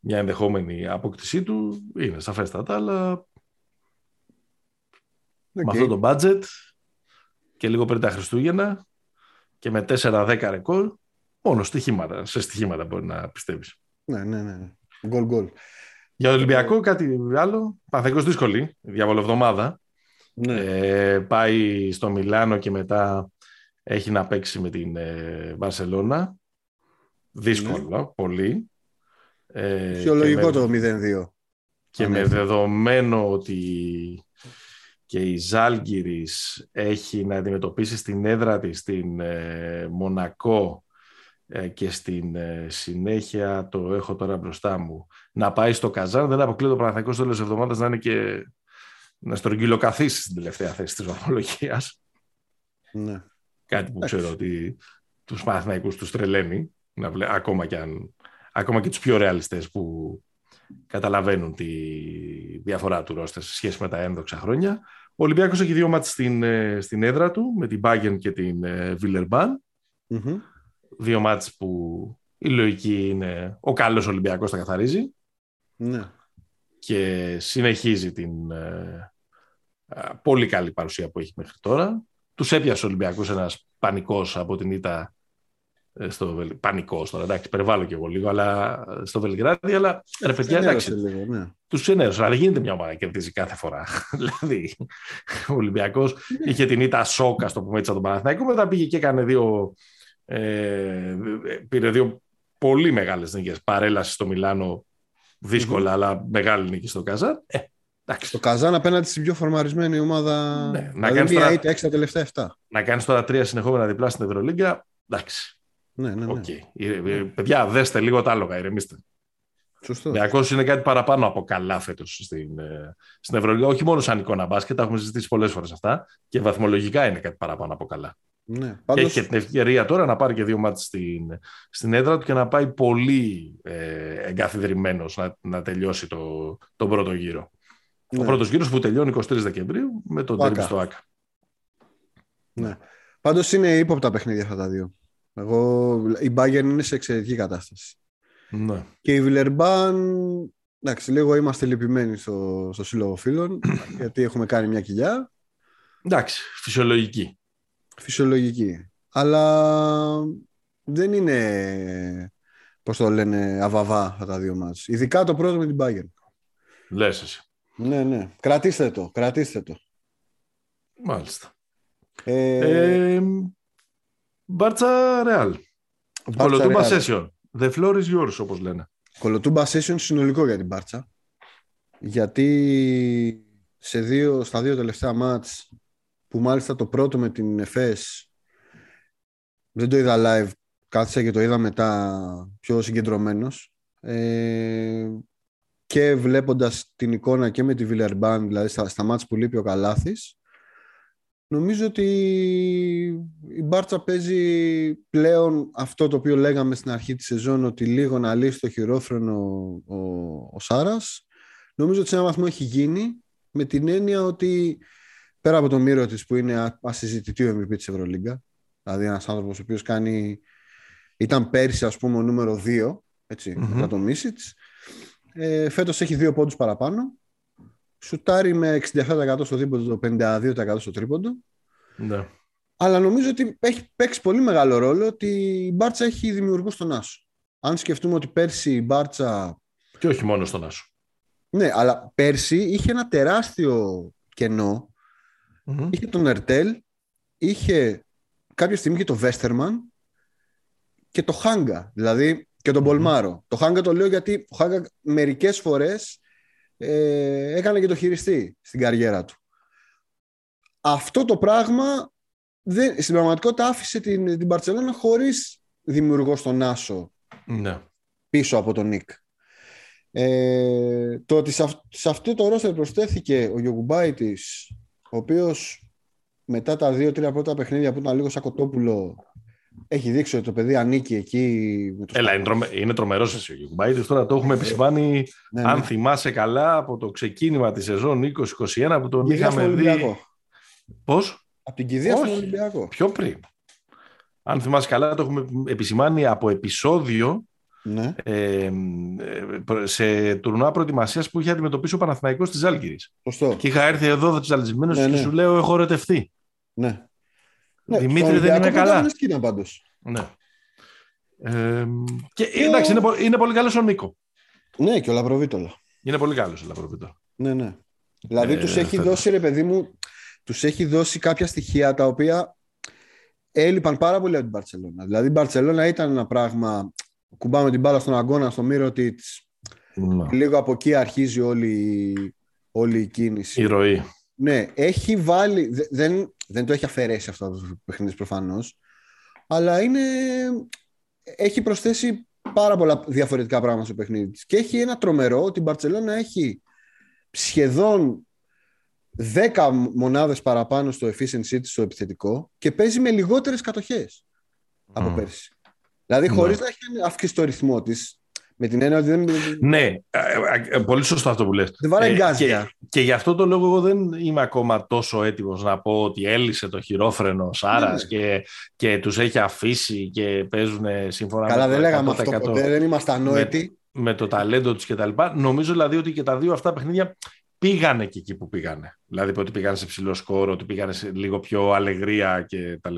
μια ενδεχόμενη απόκτησή του είναι σαφέστατα, αλλά Οκ. με αυτό το budget και λίγο πριν τα Χριστούγεννα και με 4-10 ρεκόρ, μόνο στοιχήματα, σε στοιχήματα μπορεί να πιστεύεις. Ναι, ναι, ναι. Γκολ, γκολ. Για Ολυμπιακό κάτι άλλο, Παναθηναϊκός δύσκολη, διαβολοβδομάδα. Ναι. Ε, πάει στο Μιλάνο και μετά έχει να παίξει με την ε, Βαρσελώνα. Δύσκολο, πολύ. Ε, Φυσιολογικό και με, το 0-2. και με Ναι. δεδομένο ότι και η Ζάλγκυρης έχει να αντιμετωπίσει στην έδρα της στην ε, Μονακό ε, και στην ε, συνέχεια το έχω τώρα μπροστά μου να πάει στο Καζάν δεν αποκλείω το Παναθηναϊκό στο τέλος της εβδομάδας να είναι και να στρογγυλοκαθίσει στην τελευταία θέση της βαθμολογίας Ναι. κάτι που ξέρω ότι τους Παναθηναϊκούς τους τρελαίνει να βλέ, ακόμα, και αν, ακόμα και τους πιο ρεαλιστές που καταλαβαίνουν τη διαφορά του ρόστερ σε σχέση με τα ένδοξα χρόνια. Ο Ολυμπιακός έχει δύο μάτς στην, ε, στην έδρα του με την Bayern και την ε, Villeurbanne. Μμμ. Δύο μάτς που η λογική είναι ο καλός Ολυμπιακός τα καθαρίζει Ναι. και συνεχίζει την ε, α, πολύ καλή παρουσία που έχει μέχρι τώρα. Τους έπιασε ο Ολυμπιακός ένας πανικός από την ήττα ε, στο Βελ... Πανικός τώρα, εντάξει, περιβάλλω και εγώ λίγο, αλλά ε, στο Βελιγράδι, αλλά ρε παιδιά, Ενέρωσε εντάξει, λίγο, ναι. τους ενέρωσε, αλλά δεν γίνεται μια ομάδα να κερδίζει κάθε φορά. δηλαδή, ο Ολυμπιακός είχε την ήττα σόκα, στο πούμε έτσι, από τον Παναθηναϊκό, μετά πήγε και έκανε δύο, ε, πήρε δύο πολύ μεγάλες νίκες, παρέλαση στο Μιλάνο, δύσκολα, αλλά μεγάλη νίκη στο Καζάν. Ε, εντάξει. Στο Καζάν απέναντι στην πιο φορμαρισμένη ομάδα. Ναι, να δηλαδή κάνεις μία τώρα- ήττα έξι τα τελευταία 7. Να κάνεις τώρα τρία συνεχόμενα διπλά στην Ευρωλίγκα, εντάξει. Ναι, ναι, ναι. Οκ. Ε, ε, Παιδιά, δέστε λίγο τα άλογα, ηρεμήστε. Σωστό. Ο Ολυμπιακός είναι κάτι παραπάνω από καλά φέτος στην, ε, στην Ευρωλίγα. Όχι μόνο σαν εικόνα μπάσκετ, τα έχουμε συζητήσει πολλές φορές αυτά. Και βαθμολογικά είναι κάτι παραπάνω από καλά. Ναι. Και Πάντως, έχει και την ευκαιρία τώρα να πάρει και δύο μάτια στην, στην έδρα του και να πάει πολύ ε, εγκαθιδρυμένος να, να τελειώσει το, τον πρώτο γύρο. ναι, Ο πρώτος γύρος που τελειώνει 23 Δεκεμβρίου με τον Το τέρμι Άκα. στο ΑΚΑ. ναι. Πάντως είναι ύποπτα παιχνίδια αυτά τα δύο. Εγώ, η Bayern είναι σε εξαιρετική κατάσταση. Ναι. Και η Βιλερμπάν, εντάξει, λίγο είμαστε λυπημένοι στο, στο σύλλογο φίλων, γιατί έχουμε κάνει μια κοιλιά. Εντάξει, φυσιολογική. Φυσιολογική. Αλλά δεν είναι, πώς το λένε, αβαβά αυτά τα δύο μάτς. Ειδικά το πρώτο με την Bayern. Λες εσύ. Ναι, ναι. Κρατήστε το, κρατήστε το. Μάλιστα. Ε, Ε, Μπάρτσα Ρεάλ. Barca Κολοτούμπα Real. Session. The floor is yours, όπως λένε. Κολοτούμπα session συνολικό για την Μπάρτσα. Γιατί σε δύο, στα δύο τελευταία μάτς που μάλιστα το πρώτο με την ΕΦΕΣ δεν το είδα live, κάθισα και το είδα μετά πιο συγκεντρωμένος. Ε, και βλέποντας την εικόνα και με τη Villarban, δηλαδή στα, στα μάτς που λείπει ο Καλάθης νομίζω ότι η Μπάρτσα παίζει πλέον αυτό το οποίο λέγαμε στην αρχή της σεζόν ότι λίγο να λύσει το χειρόφρενο ο, ο Σάρας. Νομίζω ότι σε ένα βαθμό έχει γίνει με την έννοια ότι πέρα από το μύρο της που είναι ασυζητητή ο MVP της Ευρωλίγκα, δηλαδή ένας άνθρωπος ο οποίος κάνει, ήταν πέρσι ας πούμε ο νούμερο 2, έτσι, mm-hmm. μετά το Μίσιτς, ε, φέτος έχει δύο πόντους παραπάνω, σουτάρει με 67% στο δίποντο, το 52% στο τρίποντο. Ναι. Αλλά νομίζω ότι έχει παίξει πολύ μεγάλο ρόλο ότι η Μπάρτσα έχει δημιουργούς στον Άσο. Αν σκεφτούμε ότι πέρσι η Μπάρτσα. Και όχι μόνο στον Άσο. Ναι, αλλά πέρσι είχε ένα τεράστιο κενό. Mm-hmm. Είχε τον Ερτέλ, είχε κάποια στιγμή και το Βέστερμαν και το Χάγκα, δηλαδή και τον mm-hmm. Πολμάρο. Το Χάγκα το λέω γιατί ο Χάγκα μερικές φορές ε, έκανε και το χειριστή στην καριέρα του. Αυτό το πράγμα δεν, στην πραγματικότητα άφησε την, την Μπαρτσελώνα χωρίς δημιουργό στον Άσο ναι. πίσω από τον Νίκ. Ε, το ότι σε, αυτό το ρόστερ προσθέθηκε ο Γιωγουμπάιτης ο οποίος μετά τα δύο-τρία πρώτα παιχνίδια που ήταν λίγο σαν κοτόπουλο έχει δείξει ότι το παιδί ανήκει εκεί. Με Έλα, είναι, τρομε... είναι τρομερός εσύ ο Γιουγκμπάιτης. Τώρα το έχουμε επισημάνει, ναι, ναι. αν θυμάσαι καλά, από το ξεκίνημα της σεζόν 2021 που τον είχαμε δει. Πώς; Από την κηδεία στον Ολυμπιακό. Πιο πριν. Αν θυμάσαι καλά, το έχουμε επισημάνει από επεισόδιο ναι. ε, σε τουρνουά προετοιμασίας που είχε αντιμετωπίσει ο Παναθηναϊκός της Άλγηρης. Και είχα έρθει εδώ δοτσαλισμένο ναι, και ναι. σου λέω: Έχω ερωτευτεί. Ναι. Ναι, Δημήτρη δεν είμαι καλά. Είναι πάντως. Ναι. Ε, και ε, εντάξει, είναι, είναι πολύ καλός ο Νίκο. Ναι, και ο Λαβροβίτολα. Είναι πολύ καλός ο Λαβροβίτολα. Ναι, ναι. Δηλαδή ε, τους έχει δώσει, ρε παιδί μου, τους έχει δώσει κάποια στοιχεία τα οποία έλειπαν πάρα πολύ από την Παρσελόνα. Δηλαδή η Μπαρσελόνα ήταν ένα πράγμα. Κουμπάμε την μπάλα στον αγώνα, στο μύρο τη. Ναι. Λίγο από εκεί αρχίζει όλη, όλη η κίνηση. Η ροή. Ναι, έχει βάλει. Δεν, δεν το έχει αφαιρέσει αυτό το παιχνίδι προφανώς. Αλλά είναι, έχει προσθέσει πάρα πολλά διαφορετικά πράγματα στο παιχνίδι της. Και έχει ένα τρομερό ότι η Μπαρτσελώνα έχει σχεδόν 10 μονάδες παραπάνω στο efficiency της στο επιθετικό και παίζει με λιγότερες κατοχές από πέρσι. Δηλαδή χωρίς ναι. να έχει αυξήσει το ρυθμό της με την έννοια ότι δεν. Ναι, ε, ε, ε, πολύ σωστό αυτό που λες. Δεν βάρε και, και γι' αυτό το λόγο εγώ δεν είμαι ακόμα τόσο έτοιμος να πω ότι έλυσε το χειρόφρενο Σάρας ναι. και, και τους έχει αφήσει και παίζουν σύμφωνα Καλά, με το δεν λέγαμε αυτό ποτέ, δεν είμαστε ανόητοι. Με, με το ταλέντο τους κτλ. Νομίζω δηλαδή ότι και τα δύο αυτά παιχνίδια πήγανε και εκεί που πήγανε. Δηλαδή ότι πήγανε σε ψηλό σκόρο, ότι πήγανε σε λίγο πιο αλεγρία κτλ.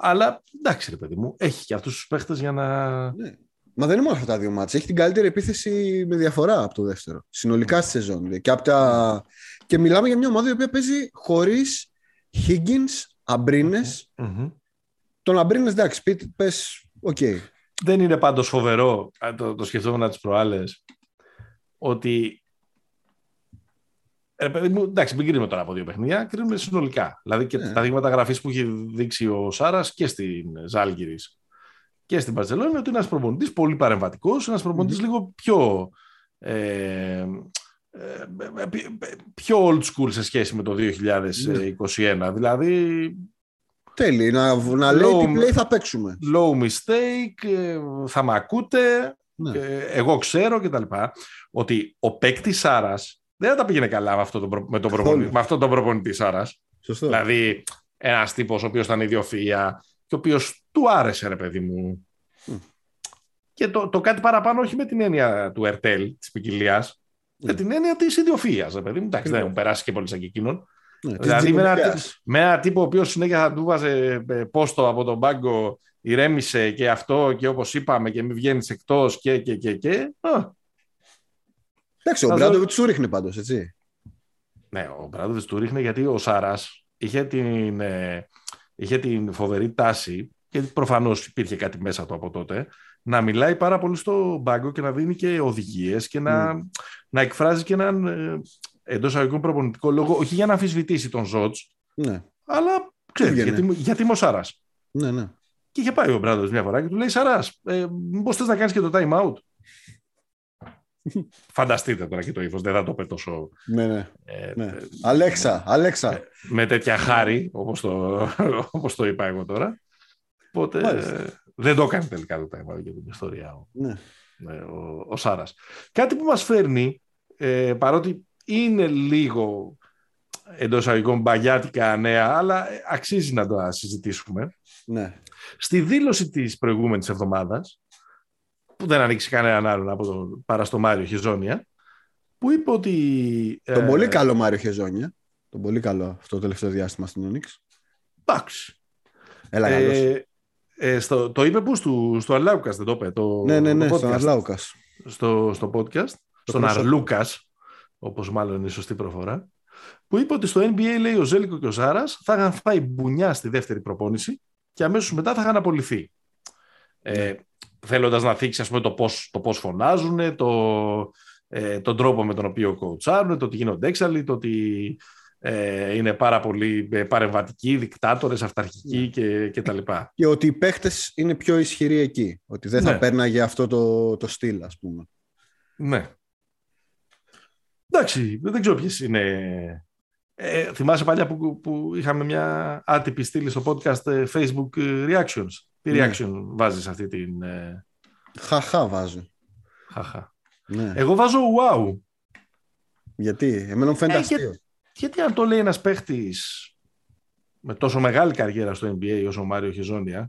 Αλλά εντάξει, ρε παιδί μου, έχει και αυτούς τους παίχτες για να. Ναι. Μα δεν είναι μόνο αυτά τα δύο μάτια. Έχει την καλύτερη επίθεση με διαφορά από το δεύτερο. Συνολικά στη σεζόν. Και, τα... και μιλάμε για μια ομάδα η οποία παίζει χωρίς Higgins, Αμπρίνες Τον Αμπρίνες, εντάξει, πες, οκ. Δεν είναι πάντως φοβερό, το, το σκεφτόμουν τις προάλλες, ότι. Ε, εντάξει, μην κρίνουμε τώρα από δύο παιχνίδια, κρίνουμε συνολικά. Δηλαδή και ναι. τα δείγματα γραφής που έχει δείξει ο Σάρας και στην Ζάλγκιρις και στην Μπαρτσελόνα ότι είναι ένας προπονητής πολύ παρεμβατικός, ένας προπονητής λίγο πιο. Ε, ε, πιο old school σε σχέση με το 2021. Δηλαδή. Τέλει, να, να λέει τι play θα παίξουμε. Low mistake, ε, θα μ' ακούτε, ναι. εγώ ξέρω κτλ. Ότι ο παίκτης Σάρας δεν θα τα πήγαινε καλά με, αυτό το, με, τον προπονητή, με αυτόν τον προπονητή Σάρας. Δηλαδή, ένας τύπος ο οποίος ήταν ιδιοφυα, και ο οποίος του άρεσε, ρε παιδί μου. Και το, το κάτι παραπάνω, όχι με την έννοια του Ερτέλ, της ποικιλία, mm. με την έννοια της ιδιοφυα, ρε παιδί μου. Εντάξει, δεν έχουν περάσει και πολύ σαν και εκείνον. Ναι, δηλαδή με ένα, με ένα τύπο ο οποίος συνέχεια θα του βάζε ε, πόστο από τον πάγκο, ηρέμησε και αυτό και όπως είπαμε και μην βγαίνεις εκτός και και και. και. Εντάξει, ο Μπράντοβιτς του ρίχνει πάντως, έτσι. Ναι, ο Μπράντοβιτς του ρίχνει γιατί ο Σάρας είχε την, ε, είχε την φοβερή τάση, γιατί προφανώς υπήρχε κάτι μέσα του από τότε, να μιλάει πάρα πολύ στο μπάγκο και να δίνει και οδηγίες και να, mm. να εκφράζει και έναν ε, εντός αγωγικών προπονητικό λόγο, όχι για να αμφισβητήσει τον Ζότ, ναι. αλλά ξέρεις, γιατί, γιατί είμαι ο Σάρας. Ναι, ναι. Και είχε πάει ο Μπράντο μια φορά και του λέει: Σαρά, ε, μήπως θες να κάνεις και το time out; Φανταστείτε τώρα και το ύφος, δεν θα το πει τόσο. Ναι, ναι. Ε, ναι. Αλέξα, Αλέξα. Με, με τέτοια χάρη, όπως το, όπως το είπα εγώ τώρα. Οπότε δεν το έκανε τελικά το time out για την ιστορία ο, ναι. ο, ο Σάρας. Κάτι που μας φέρνει, ε, παρότι είναι λίγο εντός αγωγικών μπαγιάτικα νέα, αλλά αξίζει να το συζητήσουμε. Ναι. Στη δήλωση της προηγούμενης εβδομάδας, που δεν ανοίξει κανέναν άλλον από τον παραστομάριο Χεζόνια, που είπε ότι... Τον πολύ καλό Μάριο Χεζόνια. Τον πολύ καλό αυτό το τελευταίο διάστημα στην Onyx. Εντάξει. Έλα, ε, ε, στο, το είπε που στο, στο Αρλάουκας δεν το είπε. Το, ναι, ναι, ναι, το στον Αρλάουκας. Στο, στο podcast. στον Αρλούκας, όπως μάλλον είναι η σωστή προφορά. Που είπε ότι στο NBA λέει ο Ζέλικο και ο Ζάρας θα είχαν φάει μπουνιά στη δεύτερη προπόνηση και αμέσως μετά θα είχαν απολυθεί. Ε, θέλοντας να θίξει ας πούμε, το, πώς, το πώς φωνάζουν, το, ε, τον τρόπο με τον οποίο κοουτσάρουν, το ότι γίνονται έξαλλοι, το ότι ε, είναι πάρα πολύ ε, παρεμβατικοί, δικτάτορες, αυταρχικοί ναι. και, και τα λοιπά. Και ότι οι παίχτες είναι πιο ισχυροί εκεί. Ότι δεν θα ναι. πέρναγε αυτό το, το στυλ, ας πούμε. Ναι. Εντάξει, δεν ξέρω ποιες είναι... Ε, θυμάσαι παλιά που, που είχαμε μια άτυπη στήλη στο podcast ε, Facebook Reactions; Τι ναι. reaction βάζεις αυτή την... Χαχά βάζω. Χαχά. Ναι. Εγώ βάζω wow. Γιατί, εμένα μου φαίνεται ε, αστείο. γιατί αν το λέει ένας παίχτης με τόσο μεγάλη καριέρα στο NBA όσο ο Μάριο Χεζόνια,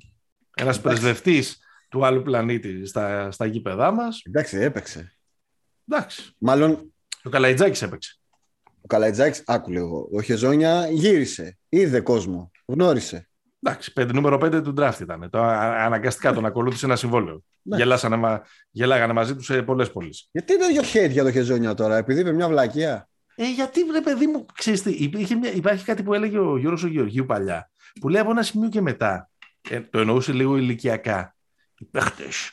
ένας πρεσβευτής του άλλου πλανήτη στα, στα γήπεδά μας. Εντάξει, έπαιξε. Εντάξει. Μάλλον... Ο Καλαϊτζάκης έπαιξε. Ο Καλαϊτζάκης, άκου λίγο. Ο Χεζόνια γύρισε, είδε κόσμο, γνώρισε. Εντάξει, πέντε, νούμερο 5 του draft ήταν. Το, αναγκαστικά τον ακολούθησε ένα συμβόλαιο. Γελάσανε, γελάγανε μαζί τους σε πολλές πόλεις. Γιατί είναι τέτοιο hate για το Χεζόνια τώρα, επειδή είπε μια βλακεία. Ε, γιατί βρε παιδί μου, ξέρεις τι, υπάρχει κάτι που έλεγε ο Γιώργος ο Γεωργίου παλιά, που λέει από ένα σημείο και μετά, ε, το εννοούσε λίγο ηλικιακά. Οι παίχτες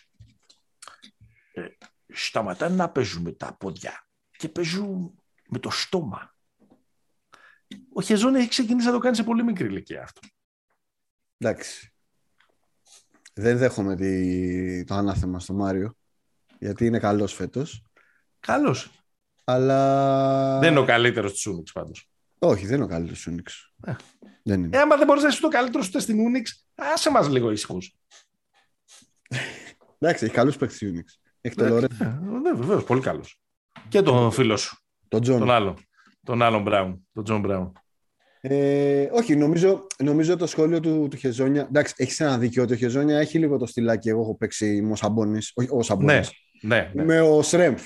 ε, σταματάνε να παίζουν με τα πόδια και παίζουν με το στόμα. Ο Χεζόνια έχει ξεκινήσει να το κάνει σε πολύ μικρή ηλικία αυτό. Εντάξει. Δεν δέχομαι το ανάθεμα στο Μάριο, γιατί είναι καλός φέτος. Καλός. Αλλά... Δεν είναι ο καλύτερος της Unix πάντως. Όχι, δεν είναι ο καλύτερος της Unix. Ε. Δεν είναι. Ε, άμα δεν μπορείς να είσαι το καλύτερο ούτε στην Unix, άσε μας λίγο ήσυχους. Εντάξει, έχει καλούς παίκτες η Unix. Έχει τον Λορέ. Ναι, βεβαίως, πολύ καλός. Και τον φίλο σου. Τον Τζον. Τον άλλο. Τον άλλον Μπράουν. Τον Τζον Μπράουν. Ε, όχι, νομίζω, νομίζω το σχόλιο του, του Χεζόνια. Εντάξει, έχεις ένα δίκιο ότι ο Χεζόνια έχει λίγο το στυλάκι. Εγώ έχω παίξει με ο Σαμπόνις. Όχι, ο Σαμπόνις. Ναι, ναι, ναι, Με ο Σρεμπφ.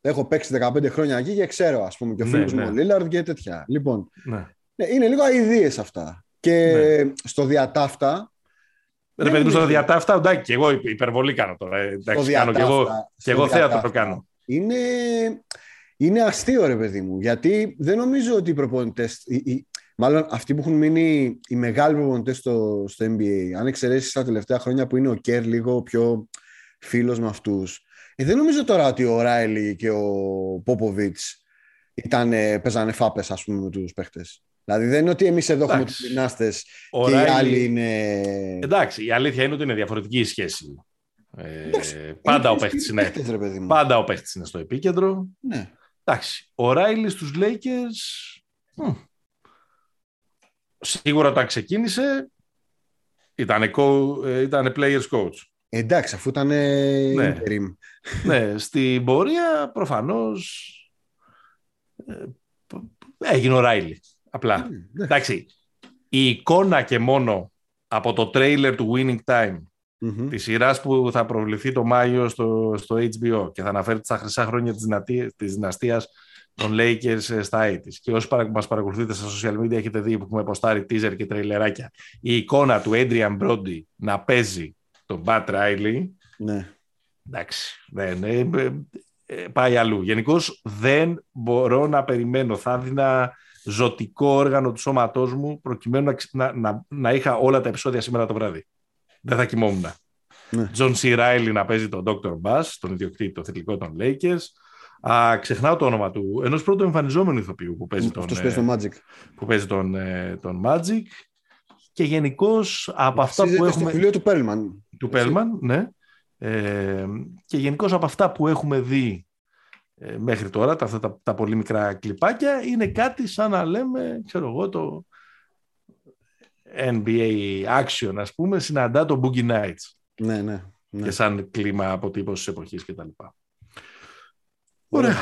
Έχω παίξει 15 χρόνια εκεί και ξέρω, ας πούμε, και ο φίλος ναι, μου ναι. ο Λίλαρντ και τέτοια. Λοιπόν, ναι. ναι είναι λίγο αηδίες αυτά. Και ναι. στο διά ταύτα. Ρε παιδί μου, στο διά ταύτα, εντάξει, και εγώ υπερβολή κάνω τώρα. Εντάξει, κάνω και εγώ, και εγώ θέατρο το κάνω. Είναι είναι αστείο ρε παιδί μου, γιατί δεν νομίζω ότι οι προπονητές. μάλλον αυτοί που έχουν μείνει οι μεγάλοι προπονητές στο, στο NBA, αν εξαιρέσεις τα τελευταία χρόνια που είναι ο Κέρ λίγο πιο φίλος με αυτούς. Ε, δεν νομίζω τώρα ότι ο Ράιλι και ο Πόποβιτς ήταν, παίζανε φάπες, ας πούμε, με τους παίχτες. Δηλαδή δεν είναι ότι εμείς εδώ έχουμε τους δυνάστε και οι άλλοι είναι. Εντάξει, η αλήθεια είναι ότι είναι διαφορετική η σχέση. Ε, πάντα, ο παίχτης είναι, πάντα ο παίχτης είναι στο επίκεντρο. Ναι. Εντάξει, ο Ράιλις στους Lakers σίγουρα όταν ξεκίνησε ήταν, ε, ήταν players coach. Εντάξει, αφού ήταν ναι. ναι, στην πορεία προφανώς ε, έγινε ο Ράιλι. Απλά. Ναι. Εντάξει, η εικόνα και μόνο από το τρέιλερ του Winning Time mm-hmm. της σειράς που θα προβληθεί το Μάιο στο, στο HBO και θα αναφέρει τα χρυσά χρόνια της, δυναστείας των Lakers ε, στα 80's. Και όσοι παρα, μας παρακολουθείτε στα social media έχετε δει που έχουμε αποστάρει teaser και τρέιλεράκια. Η εικόνα του Adrian Brody να παίζει τον Bat Riley. Ναι. Εντάξει, δεν, ε, ε, πάει αλλού. Γενικώς δεν μπορώ να περιμένω. Θα δίνα ζωτικό όργανο του σώματός μου προκειμένου να, να, να είχα όλα τα επεισόδια σήμερα το βράδυ δεν θα κοιμόμουν. Τζον Σι Ράιλι να παίζει τον Dr. Buss, τον ιδιοκτήτη, το μυθικό των Lakers. Α, ξεχνάω το όνομα του ενός πρώτου εμφανιζόμενου ηθοποιού που παίζει, τον, παίζει τον, Magic. Που παίζει τον, ε, τον Magic. Και γενικώς από αυτά που έχουμε... Στο βιβλίο του Πέλμαν. Του Πέλμαν, ναι. Ε, και γενικώς από αυτά που έχουμε δει ε, μέχρι τώρα, τα, αυτά τα, τα, πολύ μικρά κλιπάκια, είναι κάτι σαν να λέμε, ξέρω εγώ, το, NBA action, ας πούμε, συναντά το Boogie Nights. Ναι, ναι. ναι. Και σαν κλίμα αποτύπωσης εποχής και τα λοιπά. Ωραία.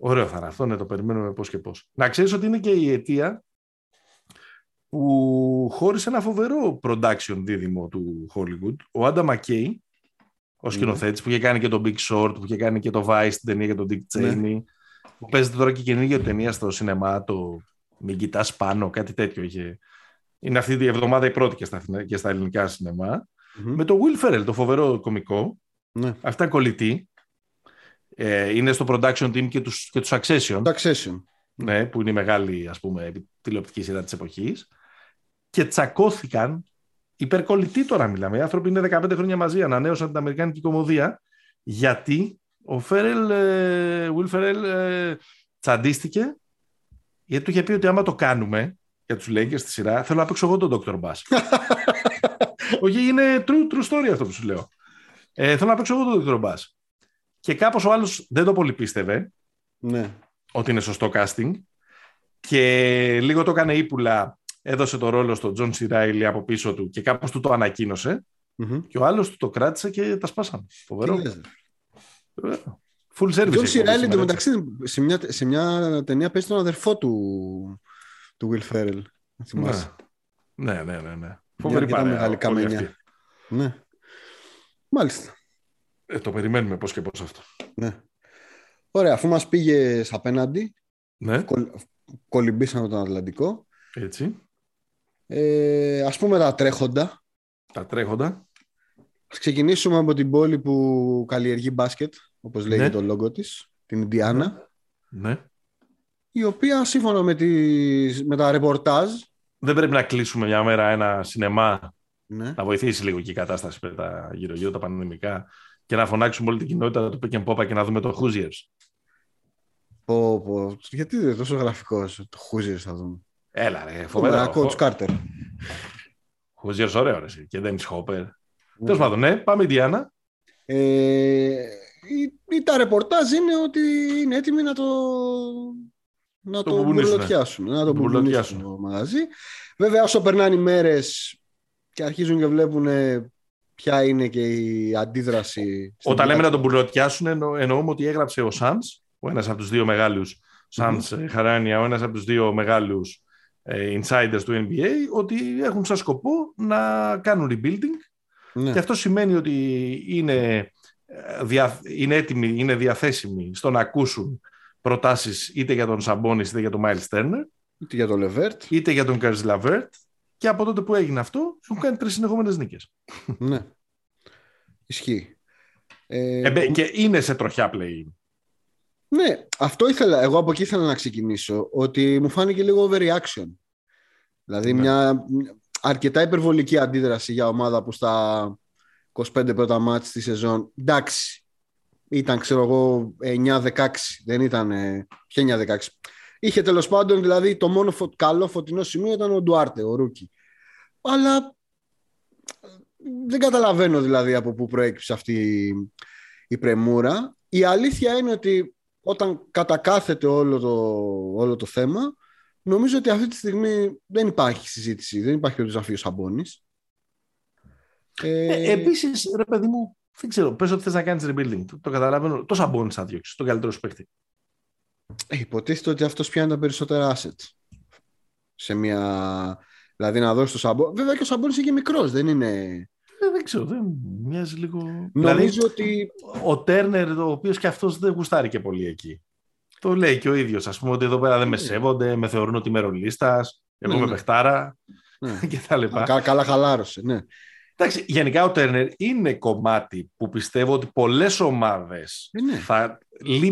Ωραίο θα είναι αυτό, ναι, το περιμένουμε πώς και πώς. Να ξέρεις ότι είναι και η αιτία που χώρισε ένα φοβερό production δίδυμο του Hollywood. Ο Άντα Μακέι, ο σκηνοθέτης που είχε κάνει και το Big Short, που είχε κάνει και το Vice, την ταινία για τον Dick Cheney, ναι. που παίζεται τώρα και καινούργια ταινία στο σινεμά, το «Μην κοιτάς πάνω», κάτι τέτοιο είχε. Είναι αυτή τη εβδομάδα η πρώτη και στα, και στα ελληνικά σινεμά. Mm-hmm. Με το Will Ferrell, το φοβερό κωμικό. Ναι. Αυτά κολλητή. Ε, είναι στο production team και τους, και τους Accession. Accession. Ναι, που είναι η μεγάλη ας πούμε, τηλεοπτική σειρά της εποχής. Και τσακώθηκαν υπερκολλητοί τώρα μιλάμε. Οι άνθρωποι είναι 15 χρόνια μαζί, ανανέωσαν την Αμερικάνικη κομμωδία. Γιατί ο Φέρελ, ε, Will Ferrell ε, τσαντίστηκε γιατί του είχε πει ότι άμα το κάνουμε για τους Lakers στη σειρά, θέλω να παίξω εγώ τον Dr. Bass. Όχι, είναι true, true story αυτό που σου λέω. Ε, θέλω να παίξω εγώ τον Dr. Bass. Και κάπως ο άλλος δεν το πολύ πίστευε ναι. ότι είναι σωστό casting και λίγο το έκανε ύπουλα, έδωσε το ρόλο στον Τζον Σι Ράιλι από πίσω του και κάπως του το ανακοίνωσε mm-hmm. και ο άλλος του το κράτησε και τα σπάσαμε. Φοβερό. Full service. Τζον Σι Ράιλι εντωμεταξύ σε μια, σε μια ταινία παίζει τον αδερφό του, του Will Ferrell. Ναι. ναι, ναι, ναι. ναι. Φοβερή παρέα. Μεγάλη καμένια. Ναι. Μάλιστα. Ε, το περιμένουμε πώς και πώς αυτό. Ναι. Ωραία, αφού μας πήγες απέναντι, ναι. κολ, κολυμπήσαμε τον Ατλαντικό. Έτσι. Ε, ας πούμε τα τρέχοντα. Τα τρέχοντα. Ας ξεκινήσουμε από την πόλη που καλλιεργεί μπάσκετ, όπως λέγει ναι. το λόγο της, την Ιντιάνα. Ναι. Η οποία σύμφωνα με, τις, με τα ρεπορτάζ... Δεν πρέπει να κλείσουμε μια μέρα ένα σινεμά ναι. να βοηθήσει λίγο και η κατάσταση με τα γύρω-γύρω, τα πανδημικά και να φωνάξουμε όλη την κοινότητα του Pick and και να δούμε το Hoosiers. Πω, πω. Γιατί δεν είναι τόσο γραφικός; Το Hoosiers θα δούμε. Έλα ρε, φοβερό. Coach Carter. Hoosiers ωραίο ρε, και Dennis Hopper. Ναι. Τέλος πάντων, ναι, πάμε Ιντιάνα. Ε, ή, τα ρεπορτάζ είναι ότι είναι έτοιμοι να το να το, το μπουρλωτιάσουν. Να το μπουρλωτιάσουν το μαγαζί. Βέβαια, όσο περνάνε οι μέρες και αρχίζουν και βλέπουν ποια είναι και η αντίδραση. Όταν λέμε να τον μπουρλωτιάσουν, εννοούμε ότι έγραψε ο Σάνς, ο ένας από τους δύο μεγάλους, Σάνς mm-hmm. Χαράνια, ο ένας από τους δύο μεγάλους ε, insiders του NBA, ότι έχουν σαν σκοπό να κάνουν rebuilding ναι. και αυτό σημαίνει ότι είναι, ε, δια, είναι έτοιμοι, είναι διαθέσιμοι στο να ακούσουν προτάσεις είτε για τον Σαμπόνις είτε για τον Miles Turner είτε για τον Λεβέρτ είτε για τον Κάρις Λεβέρτ και από τότε που έγινε αυτό, έχουν κάνει τρεις συνεχόμενες νίκες. Ναι. Ισχύει. Ε, ε, και είναι σε τροχιά play. Ναι, αυτό ήθελα. Εγώ από εκεί ήθελα να ξεκινήσω. Ότι μου φάνηκε λίγο overreaction. Δηλαδή ναι. μια αρκετά υπερβολική αντίδραση για ομάδα που στα 25 πρώτα ματς της σεζόν. Εντάξει, ήταν ξέρω εγώ 9-16. Δεν ήταν. Ποια 9-16. Είχε τέλος πάντων, δηλαδή το μόνο φω... καλό φωτεινό σημείο ήταν ο Ντουάρτε, ο Ρούκι. Αλλά δεν καταλαβαίνω δηλαδή από πού προέκυψε αυτή η πρεμούρα. Η αλήθεια είναι ότι όταν κατακάθεται όλο το, όλο το θέμα, νομίζω ότι αυτή τη στιγμή δεν υπάρχει συζήτηση, δεν υπάρχει ο αφήσει ο Σαμπόνης. Ε, ε, επίσης, ρε παιδί μου, δεν ξέρω, πες ότι θες να κάνεις rebuilding. Το, το καταλαβαίνω. Το Σαμπόνης θα διώξεις, τον καλύτερο σου παίχτη. Ε, υποτίθεται ότι αυτός πιάνει τα περισσότερα assets. Σε μια... Δηλαδή να δώσεις το Σαμπόνι. Βέβαια και ο Σαμπόνι είναι και μικρός, δεν είναι. Ε, δεν ξέρω, δεν μοιάζει λίγο. Νομίζω δηλαδή, ότι. Ο Τέρνερ, ο οποίος και αυτός δεν γουστάρει και πολύ εκεί. Το λέει και ο ίδιος. Α πούμε ότι εδώ πέρα δεν με ναι. σέβονται, με θεωρούν ότι είμαι ρολίστας, εγώ ναι, είμαι ναι. παιχτάρα ναι. και τα λοιπά. Κα, καλά, χαλάρωσε, ναι. Εντάξει, γενικά ο Τέρνερ είναι κομμάτι που πιστεύω ότι πολλές ομάδες ε, ναι. θα.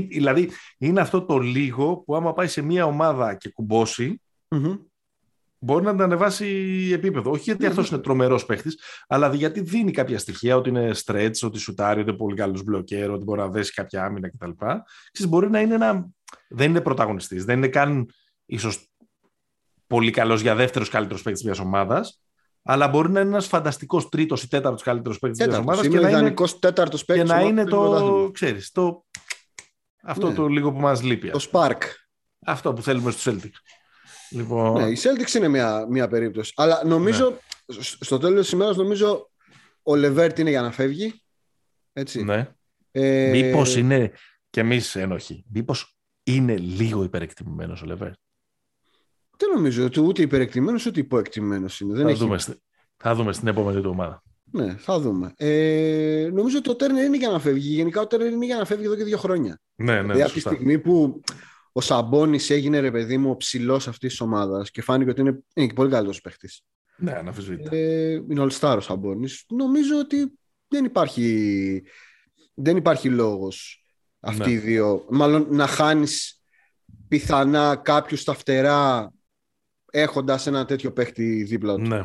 Δηλαδή, είναι αυτό το λίγο που άμα πάει σε μια ομάδα και κουμπωσει μπορεί να την ανεβάσει επίπεδο. Όχι γιατί αυτός είναι τρομερός παίχτης, αλλά γιατί δίνει κάποια στοιχεία ότι είναι stretch, ότι σουτάρει, ότι είναι πολύ καλός μπλοκέρ, ότι μπορεί να δέσει κάποια άμυνα κτλ. Ξέρεις, μπορεί να είναι ένα. Δεν είναι πρωταγωνιστής, δεν είναι καν ίσως πολύ καλός για δεύτερος καλύτερος παίκτης μιας ομάδας, αλλά μπορεί να είναι ένας φανταστικός τρίτος ή τέταρτος καλύτερος παίκτης της ομάδας. Και, να είναι, τέταρτος και να είναι το, ξέρεις, το, αυτό ναι. το λίγο που μας λείπει. Το spark. Αυτό που θέλουμε στους Celtics. Λοιπόν... Ναι, η Celtics είναι μια, μια περίπτωση. Αλλά νομίζω, ναι. στο τέλος της ημέρας, νομίζω ο Λεβέρτ είναι για να φεύγει. Έτσι. Ναι. Ε... Μήπως είναι και εμείς ένοχοι. Μήπως είναι λίγο υπερεκτιμημένος ο Λεβέρ. Δεν νομίζω ότι ούτε υπερεκτιμημένο ούτε υποεκτιμημένο είναι. Δεν θα, έχει... δούμε, θα δούμε στην επόμενη του ομάδα. Ναι, θα δούμε. Ε, νομίζω ότι ο Τέρνερ είναι για να φεύγει. Γενικά ο Τέρνερ είναι για να φεύγει εδώ και δύο χρόνια. Ναι, ναι, δηλαδή, από τη στιγμή που ο Σαμπόνι έγινε ρε παιδί μου ο ψηλός αυτής της ομάδας και φάνηκε ότι είναι, είναι και πολύ καλύτερος παίχτη. Ναι, αναφυσβήτητα. Ε, είναι all star ο Σαμπόνι. Νομίζω ότι δεν υπάρχει, δεν υπάρχει λόγος αυτοί Ναι. οι δύο. Μάλλον να χάνεις πιθανά κάποιους στα φτερά έχοντας ένα τέτοιο παίχτη δίπλα του. Ναι.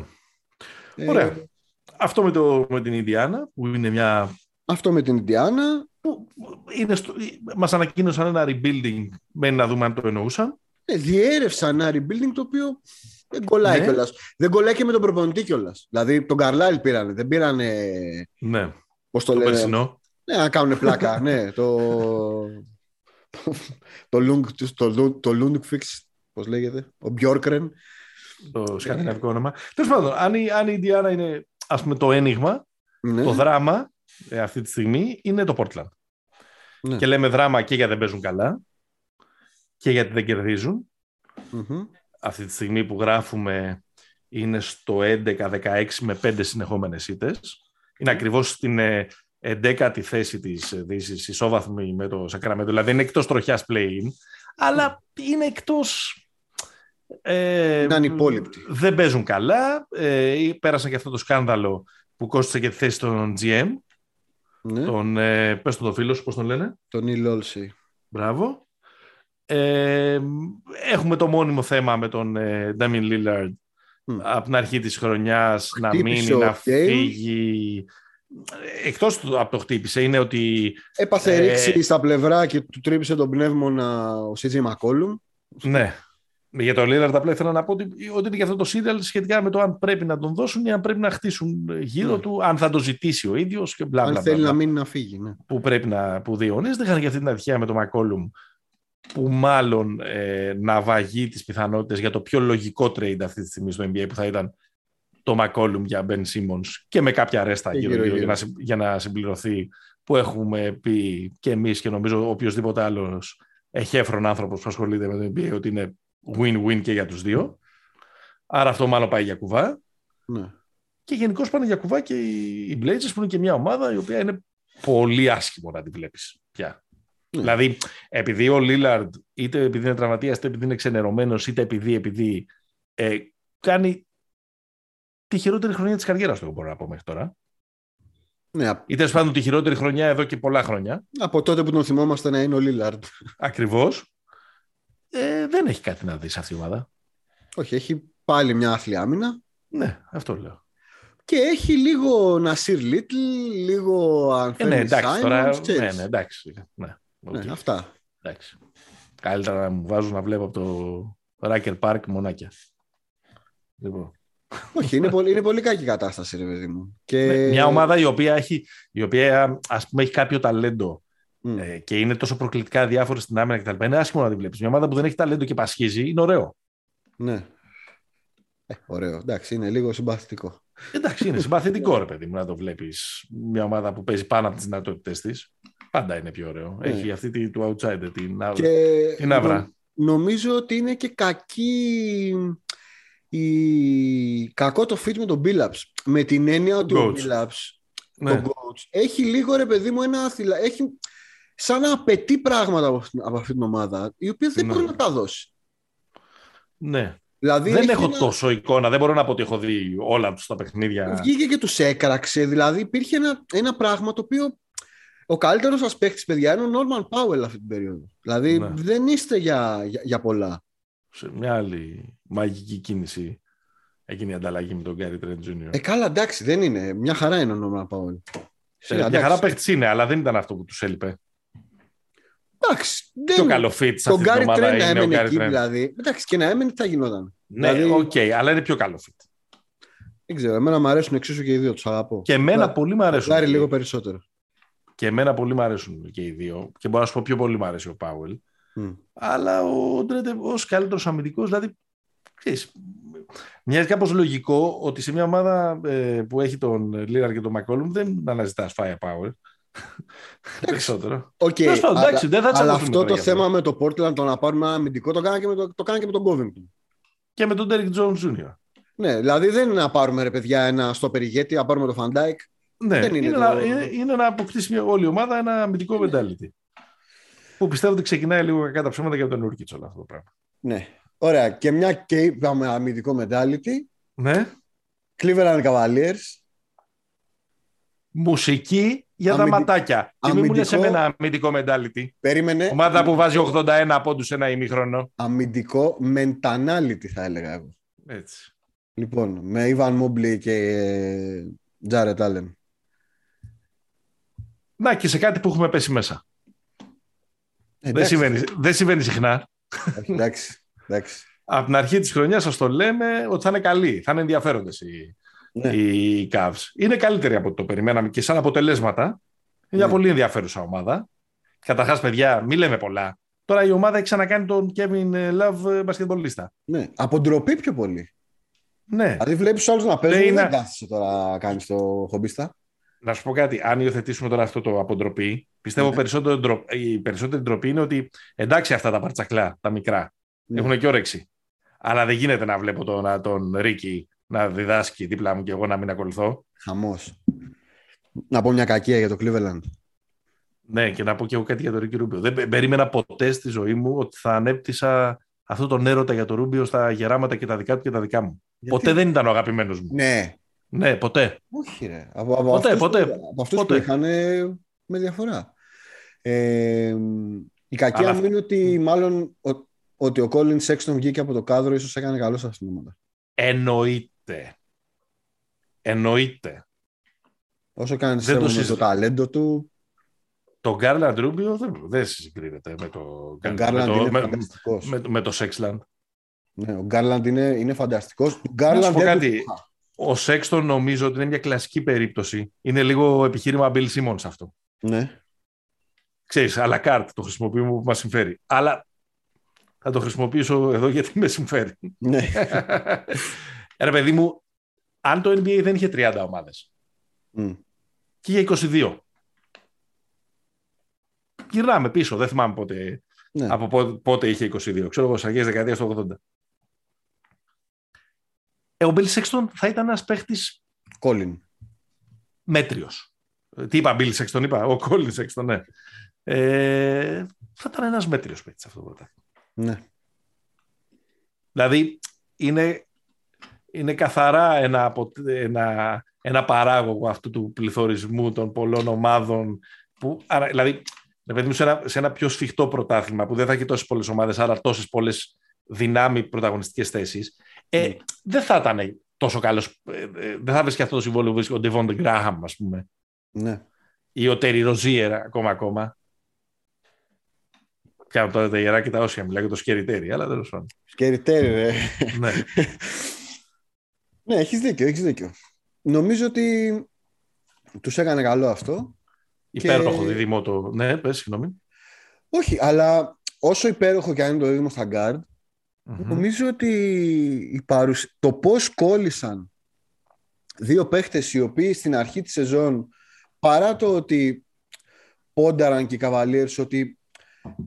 Ε, Ωραία. Αυτό με, το, με την Ινδιάνα, που είναι μια. Αυτό με την Ιντιάνα. Που είναι στο, μας ανακοίνωσαν ένα rebuilding. Μένει να δούμε αν το εννοούσαν. Ε, διέρευσαν ένα rebuilding το οποίο δεν κολλάει Ναι. κιόλας. Δεν κολλάει και με τον προπονητή κιόλας. Δηλαδή τον Καρλάιλ πήρανε. Δεν πήρανε. Ναι, Πώς το, το λένε; περσινό. Ναι, να κάνουν πλάκα. ναι, το. το Lung, το, Lung- το Lundqvix, πώς λέγεται, ο Björkren. Το σκανδιναβικό όνομα. Τέλος πάντων, αν η, αν η Ινδιάνα είναι ας πούμε, το ένιγμα, Ναι, το δράμα ε, αυτή τη στιγμή είναι το Portland. ναι. Και λέμε δράμα και γιατί δεν παίζουν καλά και γιατί δεν κερδίζουν. Μμμ. Αυτή τη στιγμή που γράφουμε είναι στο 11-16 με 5 συνεχόμενες ήττες. Είναι ακριβώς στην ε, 11η θέση της ε, Δύσης, ισόβαθμη με το Σακραμέντο. Δηλαδή είναι εκτός τροχιάς play-in, αλλά είναι εκτός... Ε, Είναι ανυπόλοιπτοι. Δεν παίζουν καλά. Ε, πέρασαν και αυτό το σκάνδαλο που κόστησε και τη θέση των GM. Ναι, Τον, ε, πες τον το φίλο σου, πώς τον λένε; τον Neil Olsey. Μπράβο. Ε, έχουμε το μόνιμο θέμα με τον ε, Damien Lillard Μμ. από την αρχή της χρονιάς να Χτύπησε μείνει, ο να Κέιν. φύγει. Εκτός του, από το χτύπησε είναι ότι Έπαθε Ε, ρήξη στα πλευρά και του τρύπησε τον πνεύμονα ο CJ McCollum. ναι, για τον Lillard απλά ήθελα να πω ότι, ότι είναι και αυτό το serial σχετικά με το αν πρέπει να τον δώσουν ή αν πρέπει να χτίσουν γύρω Ναι. του, αν θα το ζητήσει ο ίδιος και μπλα μπλα. Αν μπλα, θέλει μπλα. να μείνει να φύγει. Ναι. που πρέπει να που διαιωνίζεται. Είχαν και αυτή την ατυχία με τον Μακόλουμ που μάλλον ε, να βαγεί τις πιθανότητες για το πιο λογικό trade αυτή τη στιγμή στο NBA που θα ήταν το Μακόλουμ για Ben Simmons και με κάποια ρέστα Και γύρω, γύρω, γύρω-γύρω. για, να, συ- για να συμπληρωθεί που έχουμε πει και εμείς και νομίζω οποιοδήποτε άλλος εχέφρον άνθρωπος που ασχολείται με το NBA ότι είναι win-win και για τους δύο. Άρα αυτό μάλλον πάει για κουβά. Ναι. Και γενικώς πάνε για κουβά και οι οι Blazers που είναι και μια ομάδα η οποία είναι πολύ άσχημο να τη βλέπεις πια. Ναι. Δηλαδή, επειδή ο Λίλαρντ είτε επειδή είναι τραυματίας, είτε επειδή είναι ξενερωμένος, είτε επειδή, επειδή ε, κάνει τη χειρότερη χρονιά της καριέρας του, εγώ μπορώ να πω μέχρι τώρα. Ναι, απ- Ή τέλος πάντων τη χειρότερη χρονιά εδώ και πολλά χρόνια. από τότε που τον θυμόμαστε να είναι ο Λίλαρντ. Ακριβώς. Ε, δεν έχει κάτι να δεις σε αυτή η ομάδα. Όχι, έχει πάλι μια άθλια άμυνα. Ναι, αυτό λέω. Και έχει λίγο Νασίρ Λίτλ, λίγο Ε, Ανθέμι ναι, εντάξει, τώρα. Σάιμονς, Ναι, ναι, εντάξει. Ναι, Ναι, οκ. αυτά. Εντάξει. Καλύτερα να μου βάζουν να βλέπω από το Ράκερ Πάρκ μονάκια. Λοιπόν. Όχι, είναι πολύ, είναι πολύ κακή κατάσταση, ρε παιδί μου. Και... Ναι, Μια ομάδα η οποία, έχει, η οποία ας πούμε, έχει κάποιο ταλέντο Μμ. ε, και είναι τόσο προκλητικά αδιάφορη στην άμυνα κτλ. Είναι άσχημο να τη βλέπεις. Μια ομάδα που δεν έχει ταλέντο και πασχίζει είναι ωραίο. Ναι. Ε, ωραίο. Εντάξει, είναι λίγο συμπαθητικό. Εντάξει, είναι συμπαθητικό ρε παιδί μου να το βλέπεις. Μια ομάδα που παίζει πάνω από τις δυνατότητες της. Πάντα είναι πιο ωραίο. Ναι. Έχει αυτή τη, του outsider, την, Και την άβρα. νο- νομίζω ότι είναι και κακή η... κακό το fit με τον Billups. Με την έννοια ότι ο Coach. Billups, Ναι. ο coach, έχει λίγο ρε παιδί μου ένα θυλα... έχει σαν να απαιτεί πράγματα από, αυτήν- από αυτή την ομάδα, η οποία δεν Ναι. μπορεί να τα δώσει. ναι. Δηλαδή Δεν έχει έχω ένα- τόσο εικόνα. Δεν μπορώ να πω ότι έχω δει όλα τους τα παιχνίδια. Βγήκε και τους έκραξε. Δηλαδή υπήρχε ένα, ένα πράγμα το οποίο ο καλύτερος σας παίχτης, παιδιά, είναι ο Norman Powell αυτή την περίοδο. Δηλαδή Ναι. δεν είστε για, για, για πολλά. σε μια άλλη μαγική κίνηση έγινε η ανταλλαγή με τον Γκάρι Τρέντ Jr. Ε, καλά, εντάξει, δεν είναι. Μια χαρά είναι ο Norman Powell. Ε, μια χαρά παίχτη είναι, αλλά δεν ήταν αυτό που τους έλειπε. Εντάξει, δεν Πιο καλό fit σε Τον αυτή την Gary ομάδα Trent να είναι ο έμενε Γκάρι εκεί, Τρέντ. δηλαδή. Εντάξει, και να έμενε τι θα γινόταν. Ναι, Δηλαδή- οκ, αλλά είναι πιο καλό fit. Δεν ξέρω, εμένα μου αρέσουν εξίσου και οι δύο, τους αγαπώ. Και εμένα Ναι. πολύ μου αρέσουν. Γκάρι και- λίγο περισσότερο. Και εμένα πολύ μου αρέσουν και οι δύο. Και μπορώ να σου πω πιο πολύ μου αρέσει ο Πάουελ. Μμ. Αλλά ο Τρεντ ως καλύτερος αμυντικός, δηλαδή. Ξέρεις, μοιάζει κάπως λογικό ότι σε μια ομάδα ε, που έχει τον Λίλαρντ και τον Μακόλουμ δεν αναζητάς firepower. Περισσότερο. Οκ, Τέλος πάντων, αλλά, εντάξει, δεν θα αλλά τσακωθούμε αυτό τώρα το γι' θέμα με το Portland το να πάρουμε ένα αμυντικό το κάνει και με, το, το, κάνει και με το, το κάνει και με τον Covington. Και με τον Derek Jones Jr. Ναι, δηλαδή δεν είναι να πάρουμε ρε παιδιά ένα στόπερ ηγέτη, να πάρουμε το Van Dijk. Ναι, Δεν είναι είναι, το- να, είναι, είναι να αποκτήσει μια όλη η ομάδα ένα αμυντικό mentality. Που πιστεύω ότι ξεκινάει λίγο κακά τα ψέματα για τον Νούρκιτς όλο αυτό το πράγμα. Ναι. Ωραία. Και μια και είπαμε αμυντικό mentality, Ναι. Cleveland Cavaliers. Μουσική για τα Αμυντι- ματάκια. Και μην μου λες αμυντικό- εμένα αμυντικό mentality. Περίμενε. Ομάδα που βάζει 81 πόντους σε ένα ημίχρονο. Αμυντικό mentality θα έλεγα εγώ. Έτσι. Λοιπόν, με Ivan Mobley και ε, Jared Allen. Να και σε κάτι που έχουμε πέσει μέσα. Δεν Εντάξει, συμβαίνει, δεν συμβαίνει συχνά. Εντάξει, εντάξει. Από την αρχή της χρονιάς σας το λέμε ότι θα είναι καλοί, θα είναι ενδιαφέροντες οι, Ναι. οι Cavs. Είναι καλύτεροι από ό,τι το περιμέναμε και σαν αποτελέσματα. Είναι μια Ναι. πολύ ενδιαφέρουσα ομάδα. Καταρχάς, παιδιά, μην λέμε πολλά. Τώρα η ομάδα έχει ξανακάνει τον Kevin Love ε, μπασκετμπολίστα. Ναι. Από ντροπή πιο πολύ. Ναι. Δηλαδή βλέπεις του άλλου να παίζουν Ναι, και είναι- δεν κάθεσαι τώρα να κάνεις το χομπίστα; Να σου πω κάτι. Αν υιοθετήσουμε τώρα αυτό το αποτροπή, πιστεύω Ναι. περισσότερο, ντρο- η περισσότερη ντροπή είναι ότι εντάξει αυτά τα παρτσακλά, τα μικρά, Ναι. έχουν και όρεξη. Αλλά δεν γίνεται να βλέπω τον, τον Ρίκη να διδάσκει δίπλα μου και εγώ να μην ακολουθώ. Χαμός. Να πω μια κακία για το Cleveland. Ναι, και να πω και εγώ κάτι για τον Ρίκη Ρούμπιο. Δεν πε- περίμενα ποτέ στη ζωή μου ότι θα ανέπτυσα αυτό τον έρωτα για τον Ρούμπιο στα γεράματα και τα δικά του και τα δικά μου. Γιατί; Ποτέ δεν ήταν ο αγαπημένος μου. Ναι. Ναι, ποτέ. Όχι, ρε. Από, από Ποτέ, αυτούς ποτέ, Που, από αυτούς ποτέ. που είχαν ε, με διαφορά. Ε, η κακία Αλλά- μου είναι ότι μάλλον ο, ότι ο Colin Sexton βγήκε από το κάδρο ίσως έκανε καλό σε αυτήν την ομάδα. Εννοείται. Εννοείται. Όσο κάνει Δεν το με το συζητώ. ταλέντο του, Το Γκάρλαντ Ρούμπιο δεν, δεν συγκρίνεται με το, ο με Γκάρλαντ το, είναι με, φανταστικός. με, με το Σέξλαντ. Ναι, ο Γκάρλαντ είναι, είναι φανταστικός. Ο Να σου Γκάρλαντ πω δεν κάτι. του είχα. Ο Σέξτον νομίζω ότι είναι μια κλασική περίπτωση. Είναι λίγο επιχείρημα Bill Simmons αυτό. Ναι. Ξέρεις, à la carte το χρησιμοποιούμε που μας συμφέρει. Αλλά θα το χρησιμοποιήσω εδώ γιατί με συμφέρει. ναι. Ρε παιδί μου, αν το NBA δεν είχε 30 ομάδες Μμ. και είχε 22. Γυρνάμε πίσω, δεν θυμάμαι πότε, ναι. από πότε, πότε είχε 22. Ξέρω εγώ, στις αρχές δεκαετίας του 80. Ε, ο Bill Sexton θα ήταν ένας παίχτης Colin. μέτριος. Ε, Τι είπα, Bill Sexton, είπα, ο Colin Sexton, ναι. Ε, θα ήταν ένας μέτριος παίχτης αυτό το πρωτάθλημα. Ναι. Δηλαδή, είναι, είναι καθαρά ένα, απο- ένα, ένα παράγωγο αυτού του πληθωρισμού των πολλών ομάδων. Που, άρα, δηλαδή, ρε παιδί μου, σε ένα, σε ένα πιο σφιχτό πρωτάθλημα που δεν θα έχει τόσες πολλές ομάδες, άρα τόσες πολλές δυνάμει πρωταγωνιστικές θέσεις, ε, Mm. δεν θα ήταν τόσο καλός. ε, ε, δεν θα βρεις και αυτό το συμβόλαιο που βρίσκει ο Ντεβόν Γκράχαμ, ας πούμε, ναι. ή ο Τέρι Ροζίερ ακόμα ακόμα. Κάνω τώρα τα ιερά και τα όσια, μιλάω για το σκεριτέρι, αλλά τέλος πάντων. Σκεριτέρι, ρε. ναι. ναι, έχεις δίκιο, έχεις δίκιο. Νομίζω ότι τους έκανε καλό αυτό. Υπέροχο δίδυμο το. Ναι, πες, συγγνώμη. Όχι, αλλά όσο υπέροχο και αν είναι το δίδυμο στα guard, Μμμ. νομίζω ότι η παρουσ... το πώς κόλλησαν δύο παίχτες οι οποίοι στην αρχή της σεζόν παρά το ότι πόνταραν και οι Cavaliers ότι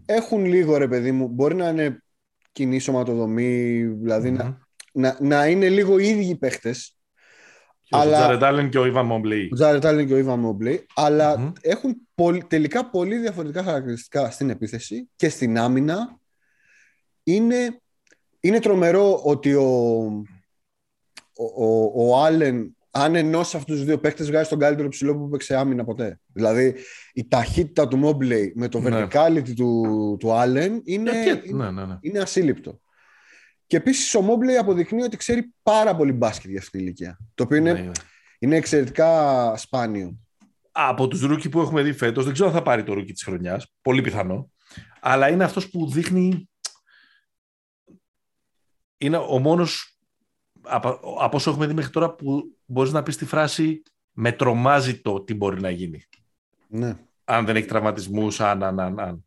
έχουν λίγο ρε παιδί μου μπορεί να είναι κοινή σωματοδομή δηλαδή Μμμ. να, να, να είναι λίγο οι ίδιοι παίχτες Και αλλά- Ο Τζάρετ Άλεν και ο Ιβαν Μομπλέη. ο Τζάρετ Άλεν και ο Ιβαν Μόμπλεϊ, αλλά Μμμ. έχουν πολυ- τελικά πολύ διαφορετικά χαρακτηριστικά στην επίθεση και στην άμυνα. Είναι, είναι τρομερό ότι ο, ο, ο, ο Άλεν, αν ενώσει αυτούς τους δύο παίκτες, βγάζει τον καλύτερο ψηλό που έπαιξε άμυνα ποτέ. Δηλαδή η ταχύτητα του Μόμπλεϊ με το Ναι. verticality του, του Άλεν είναι, Ε, και- είναι, Ναι, ναι, ναι. είναι ασύλληπτο. Και επίσης ο Μόμπλεϊ αποδεικνύει ότι ξέρει πάρα πολύ μπάσκετ για αυτή την ηλικία. Το οποίο είναι, Ναι, ναι. είναι εξαιρετικά σπάνιο. Από τους rookie που έχουμε δει φέτος, δεν ξέρω αν θα πάρει το rookie της χρονιάς, πολύ πιθανό, αλλά είναι αυτός που δείχνει... Είναι ο μόνος από, από όσο έχουμε δει μέχρι τώρα που μπορείς να πεις τη φράση «με τρομάζει το τι μπορεί να γίνει». Ναι. αν δεν έχει τραυματισμούς, αν, αν, αν, αν.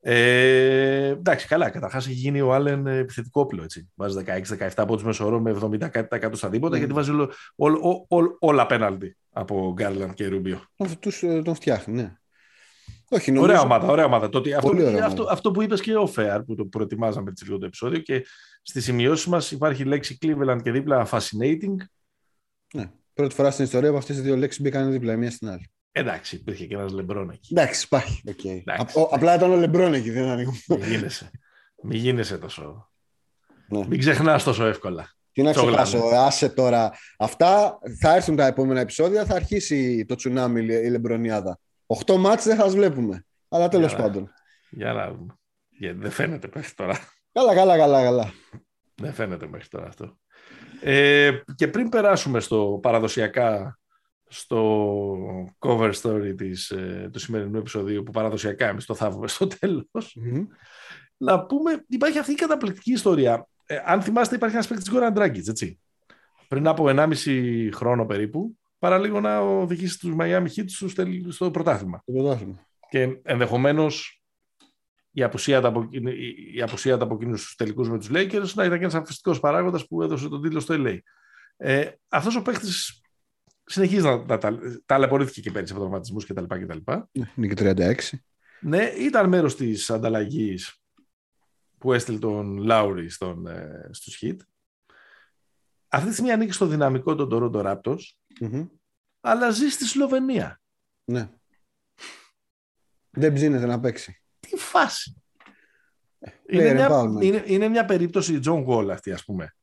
Ε, εντάξει, καλά. Καταρχάς έχει γίνει ο Άλεν επιθετικό όπλο. Έτσι. Βάζει 16-17 πόντους μεσορό με 70% στα τίποτα Mm. γιατί βάζει όλο, όλο, ό- ό- όλα πέναλτι από Γκάρλαντ και Ρούμπιο. Αυτούς ε, τον φτιάχνει, ναι. Όχι, νομίζω... Ωραία ομάδα, ωραία ομάδα. Το ότι αυτό, Πολύ ωραία αυτό, ομάδα. αυτό που είπες και ο Φέαρ που το προετοιμάζαμε έτσι λίγο το επεισόδιο και στις σημειώσεις μας υπάρχει η λέξη Cleveland και δίπλα fascinating. Ναι. Πρώτη φορά στην ιστορία που αυτές οι δύο λέξεις μπήκαν δίπλα η μία στην άλλη. Εντάξει, υπήρχε και ένας λεμπρόν εκεί. Εντάξει, υπάρχει. Okay. Εντάξει. απλά ήταν ο Λεμπρόν εκεί, δεν ανοίγω. Μην γίνεσαι. Μην γίνεσαι τόσο. Ναι. Μην ξεχνάς τόσο εύκολα. Τι να Τσόγλα, ξεχάσω, άσε τώρα. Αυτά θα έρθουν τα επόμενα επεισόδια, θα αρχίσει το τσουνάμι η Λεμπρονιάδα. Οχτώ μάτς δεν θα τις βλέπουμε. Αλλά τέλος Για να- πάντων. Για να δούμε. Γιατί δεν φαίνεται μέχρι τώρα. Καλά, καλά, καλά, καλά. Δεν φαίνεται μέχρι τώρα αυτό. Ε, και πριν περάσουμε στο παραδοσιακά στο cover story της, ε, του σημερινού επεισοδίου που παραδοσιακά εμείς το θαύουμε στο τέλος Μμμ. να πούμε, υπάρχει αυτή η καταπληκτική ιστορία. Ε, αν θυμάστε υπάρχει ένας παίκτης Γκόραν Ντράγκητς, έτσι. Πριν από 1,5 χρόνο περίπου, παραλίγο να οδηγήσει τους Miami Heat στο, τελ- στο πρωτάθλημα. Το πρωτάθλημα. Και ενδεχομένως η απουσία του από, η- η απουσία του από εκείνους τους τελικούς με τους Lakers να ήταν και ένας αμφιστικός παράγοντας που έδωσε τον τίτλο στο LA. Ε, αυτός ο παίχτης συνεχίζει να, να τα, ταλαιπωρήθηκε και πέρυσι από τραυματισμούς κτλ. κτλ. Ναι, Είναι και 36. Ναι, ήταν μέρος της ανταλλαγής που έστειλε τον Λάουρι στον, ε, στους Heat. Αυτή τη στιγμή ανήκει στο δυναμικό των Toronto Raptors, Μμμ. αλλά ζει στη Σλοβενία. Ναι. Δεν ψήνεται να παίξει. Τι φάση. Player Είναι μια, empowerment. είναι, είναι μια περίπτωση John Wall αυτή, ας πούμε.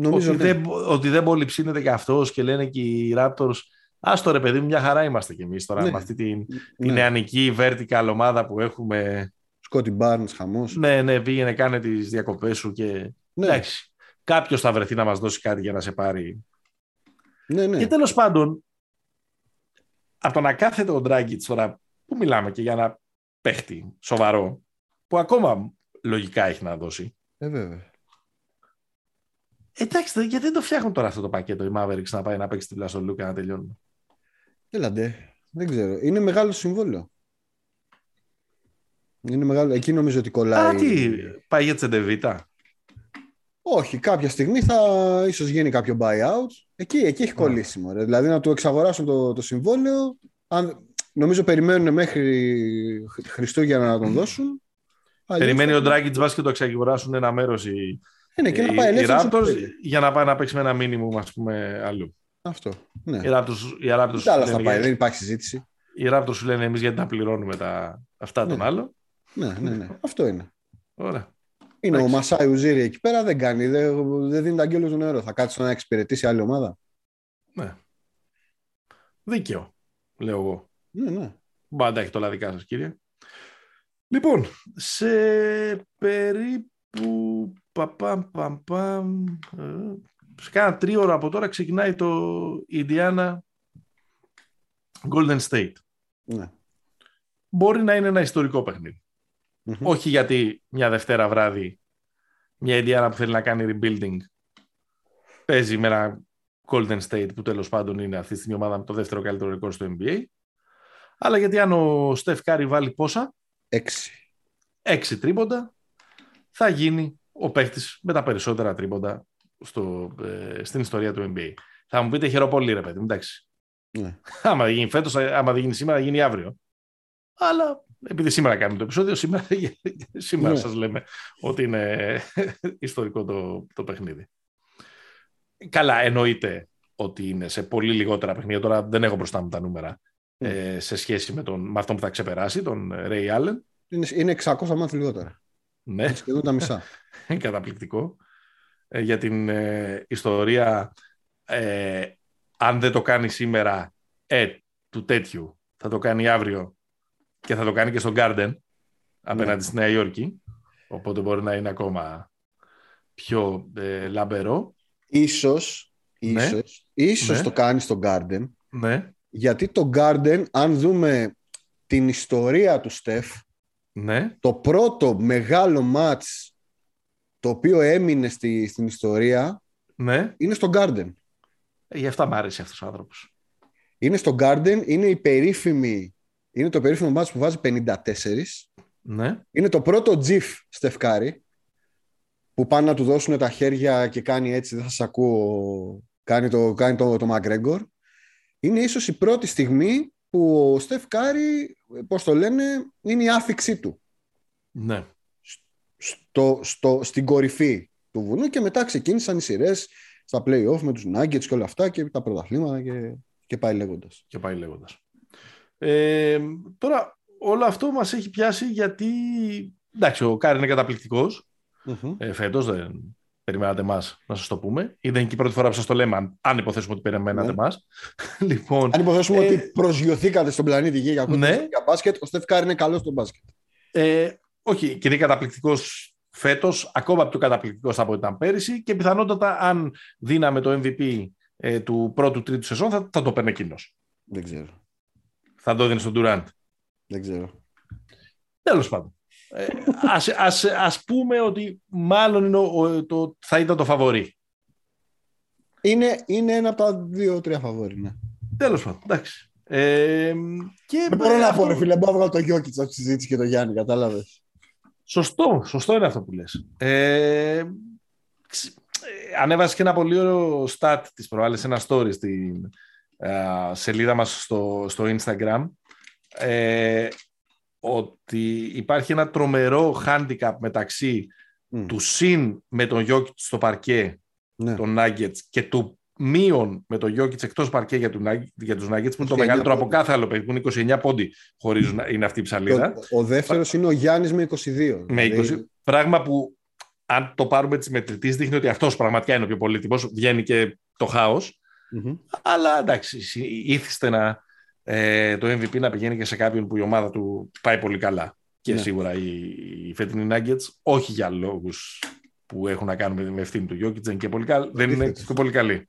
Νομίζω ότι, ναι. δεν, ότι δεν πολύ ψήνεται και αυτός και λένε και οι Raptors Άστο ρε παιδί μου, μια χαρά είμαστε κι εμείς τώρα Ναι. με αυτή την, την Ναι. νεανική vertical ομάδα που έχουμε. Σκότι Μπάρνς, χαμός. Ναι, ναι, πήγαινε, κάνε τις διακοπές σου και Ναι, εντάξει. Κάποιος θα βρεθεί να μας δώσει κάτι για να σε πάρει. ναι, ναι. Και τέλος πάντων, από το να κάθεται ο Ντράγκητς τώρα, που μιλάμε και για ένα παίχτη σοβαρό, που ακόμα λογικά έχει να δώσει. Ε, βέβαια. Εντάξει, δε- γιατί δεν το φτιάχνουν τώρα αυτό το πακέτο οι Mavericks να πάει να παίξει την πλάσο Λούκα να τελειώνουμε; Έλαντε. Δεν ξέρω. Είναι μεγάλο συμβόλαιο. Είναι μεγάλο. Εκεί νομίζω ότι κολλάει. Α, τι, πάει για Τσεντεβίτα. Όχι, κάποια στιγμή θα ίσως γίνει κάποιο buyout. Εκεί, εκεί έχει κολλήσει. μωρέ. Δηλαδή να του εξαγοράσουν το, το συμβόλαιο. Αν, νομίζω περιμένουν μέχρι Χ- Χριστούγεννα να τον δώσουν. Αλλιώς Περιμένει θα- ο Ντράγκητς βάσει και το εξαγοράσουν ένα μέρος οι, Ε, ναι, και να οι, πάει οι ελεύθερος Raptors όπου θέλει. για να πάει να παίξει με ένα μήνυμο ας πούμε αλλού. Αυτό. Ναι. Οι Raptors, οι Raptors, Τι άλλα σου θα λένε, πάει, για- δεν υπάρχει συζήτηση. οι Raptors σου λένε εμείς γιατί να πληρώνουμε τα, αυτά των Ναι. άλλων. Ναι, ναι, ναι. Αυτό είναι. Ωραία. Είναι ο Εντάξει. Μασάι Ουζίρι εκεί πέρα, δεν κάνει, δεν, δεν δίνει τα αγγέλου του νερό. Θα κάτσει να εξυπηρετήσει άλλη ομάδα. Ναι. Δίκαιο, λέω εγώ. Ναι, ναι. Μπάντα έχει το λαδικά σας κύριε. Λοιπόν, σε περίπου παπαμ, παμ, παμ, ε, σε κάνα τρίωρο από τώρα ξεκινάει το Indiana Golden State. ναι. Μπορεί να είναι ένα ιστορικό παιχνίδι. Μμμ. Όχι γιατί μια Δευτέρα βράδυ μια Indiana που θέλει να κάνει rebuilding παίζει με ένα Golden State που τέλος πάντων είναι αυτή τη στιγμή η ομάδα με το δεύτερο καλύτερο ρεκόρ στο NBA αλλά γιατί αν ο Στεφ Κάρι βάλει πόσα; Έξι. έξι τρίποντα θα γίνει ο παίχτης με τα περισσότερα τρίποντα στο, ε, στην ιστορία του NBA. Θα μου πείτε χαίρω πολύ ρε παιδί, μου, εντάξει. Ναι. Άμα δεν γίνει φέτος, άμα δεν γίνει σήμερα, θα γίνει αύριο. Αλλά επειδή σήμερα κάνουμε το επεισόδιο, σήμερα, σήμερα Ναι. σας λέμε ότι είναι ιστορικό το, το παιχνίδι. Καλά, εννοείται ότι είναι σε πολύ λιγότερα παιχνίδια. Τώρα δεν έχω μπροστά μου τα νούμερα Ναι. ε, σε σχέση με, τον, με αυτόν που θα ξεπεράσει, τον Ray Allen. Είναι, είναι 600 μάτια λιγότερα. Ναι, Είναι σχεδόν τα μισά. καταπληκτικό. Ε, για την ε, ιστορία, ε, αν δεν το κάνει σήμερα, ε, του τέτοιου, θα το κάνει αύριο και θα το κάνει και στο Garden, απέναντι στη Νέα Υόρκη. Οπότε μπορεί να είναι ακόμα πιο ε, λαμπερό. Ίσως, Ναι. ίσως, ίσως Ναι. το κάνει στο Garden. Ναι, Γιατί το Garden, αν δούμε την ιστορία του Στεφ, ναι, το πρώτο μεγάλο μάτς το οποίο έμεινε στη, στην ιστορία ναι. είναι στο Garden. Ε, Γι' αυτά μ' άρεσε αυτός ο άνθρωπος. Είναι στο Garden, είναι η περίφημη είναι το περίφημο μάτς που βάζει 54. Ναι. Είναι το πρώτο τζιφ Στεφκάρη που πάνε να του δώσουν τα χέρια και κάνει έτσι, δεν θα σας ακούω, κάνει το, κάνει το, το McGregor. Είναι ίσως η πρώτη στιγμή που ο Στεφ Κάρη, πώς το λένε, είναι η άφηξή του. Ναι. Στο, στο, στην κορυφή του βουνού και μετά ξεκίνησαν οι σειρές στα play-off με τους Nuggets και όλα αυτά και τα πρωταθλήματα και, και πάει λέγοντας. Και πάει λέγοντας. Ε, τώρα, όλο αυτό μας έχει πιάσει γιατί, εντάξει, ο Κάρη είναι καταπληκτικός. Mm-hmm. Ε, φέτος δεν περιμένατε εμάς να σας το πούμε. Ή δεν είναι και η πρώτη φορά που σας το λέμε, αν, αν υποθέσουμε ότι περιμένατε Ναι. εμάς. λοιπόν, Αν υποθέσουμε ε, ότι προσγειωθήκατε στον πλανήτη Γη για, Ναι. για μπάσκετ, ο Στεφ Κάρη είναι καλός στο μπάσκετ. Ε, όχι, και είναι καταπληκτικός φέτος, ακόμα πιο καταπληκτικός από ό,τι ήταν πέρυσι και πιθανότατα αν δίναμε το MVP ε, του πρώτου τρίτου σεζόν θα, θα το παίρνει εκείνος. Δεν ξέρω. Θα το έδινε στον Durant. Δεν ξέρω. Τέλος πάντων. Ε, ας, ας, ας πούμε ότι μάλλον είναι ο- ο- το, θα ήταν το φαβορή. Είναι, είναι ένα από τα δύο-τρία φαβόρι. Ναι. Τέλος πάντων. Εντάξει. Ε, και Δεν μπορώ να αυτό- πω, ρε φίλε, μπορώ να βγάλω το Γιώκητς από τη συζήτηση και το Γιάννη, κατάλαβες. Σωστό, σωστό είναι αυτό που λες. Ε, ξ- ε, ανέβασες και ένα πολύ ωραίο stat της προάλλης, ένα story στην α, σελίδα μας στο, στο Instagram ε, ότι υπάρχει ένα τρομερό handicap μεταξύ Μμ. του συν με τον Jokic στο παρκέ Ναι. των Nuggets και του μείον με τον Jokic εκτός παρκέ για, του, Nug- για τους Nuggets που είναι το 29 μεγαλύτερο από πόντους. κάθε άλλο παιδί που είναι 29 πόντι χωρίζουν, είναι αυτή η ψαλίδα. Ο, ο δεύτερος είναι ο Γιάννης με 22. Με 20. Δηλαδή, Πράγμα που, αν το πάρουμε της μετρητής, δείχνει ότι αυτός πραγματικά είναι ο πιο πολύτιμος. Βγαίνει και το χάος. μμμ. Αλλά εντάξει, συ- ήθιστε να, ε, το MVP να πηγαίνει και σε κάποιον που η ομάδα του πάει πολύ καλά. Και Ναι. σίγουρα οι, οι φετινοί Nuggets, όχι για λόγους που έχουν να κάνουν με, με ευθύνη του Jokic, δεν είναι και πολύ, καλ- δεν είναι Αντίθετα. και πολύ καλή.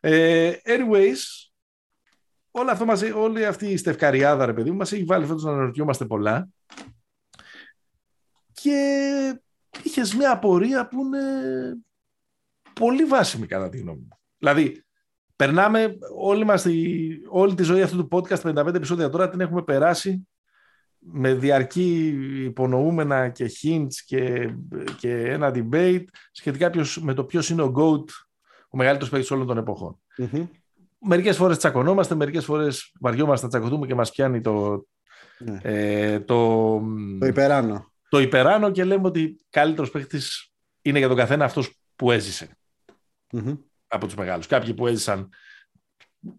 Ε, anyways, όλο αυτό μαζί, όλη αυτή η στευκαριάδα, ρε παιδί μου, μας έχει βάλει φέτος να αναρωτιόμαστε πολλά. Και είχες μια απορία που είναι πολύ βάσιμη κατά τη γνώμη μου. Δηλαδή, περνάμε όλη, μας τη, όλη τη ζωή αυτού του podcast, 55 επεισόδια τώρα, την έχουμε περάσει με διαρκή υπονοούμενα και hints και, και ένα debate σχετικά ποιος, με το ποιος είναι ο GOAT, ο μεγαλύτερος παίκτης όλων των εποχών. Μμμ. Μερικές φορές τσακωνόμαστε, μερικές φορές βαριόμαστε να τσακωθούμε και μας πιάνει το, Ναι. ε, το, Το υπεράνω. το υπεράνω και λέμε ότι καλύτερος παίκτης είναι για τον καθένα αυτός που έζησε Μμμ. από τους μεγάλους. Κάποιοι που έζησαν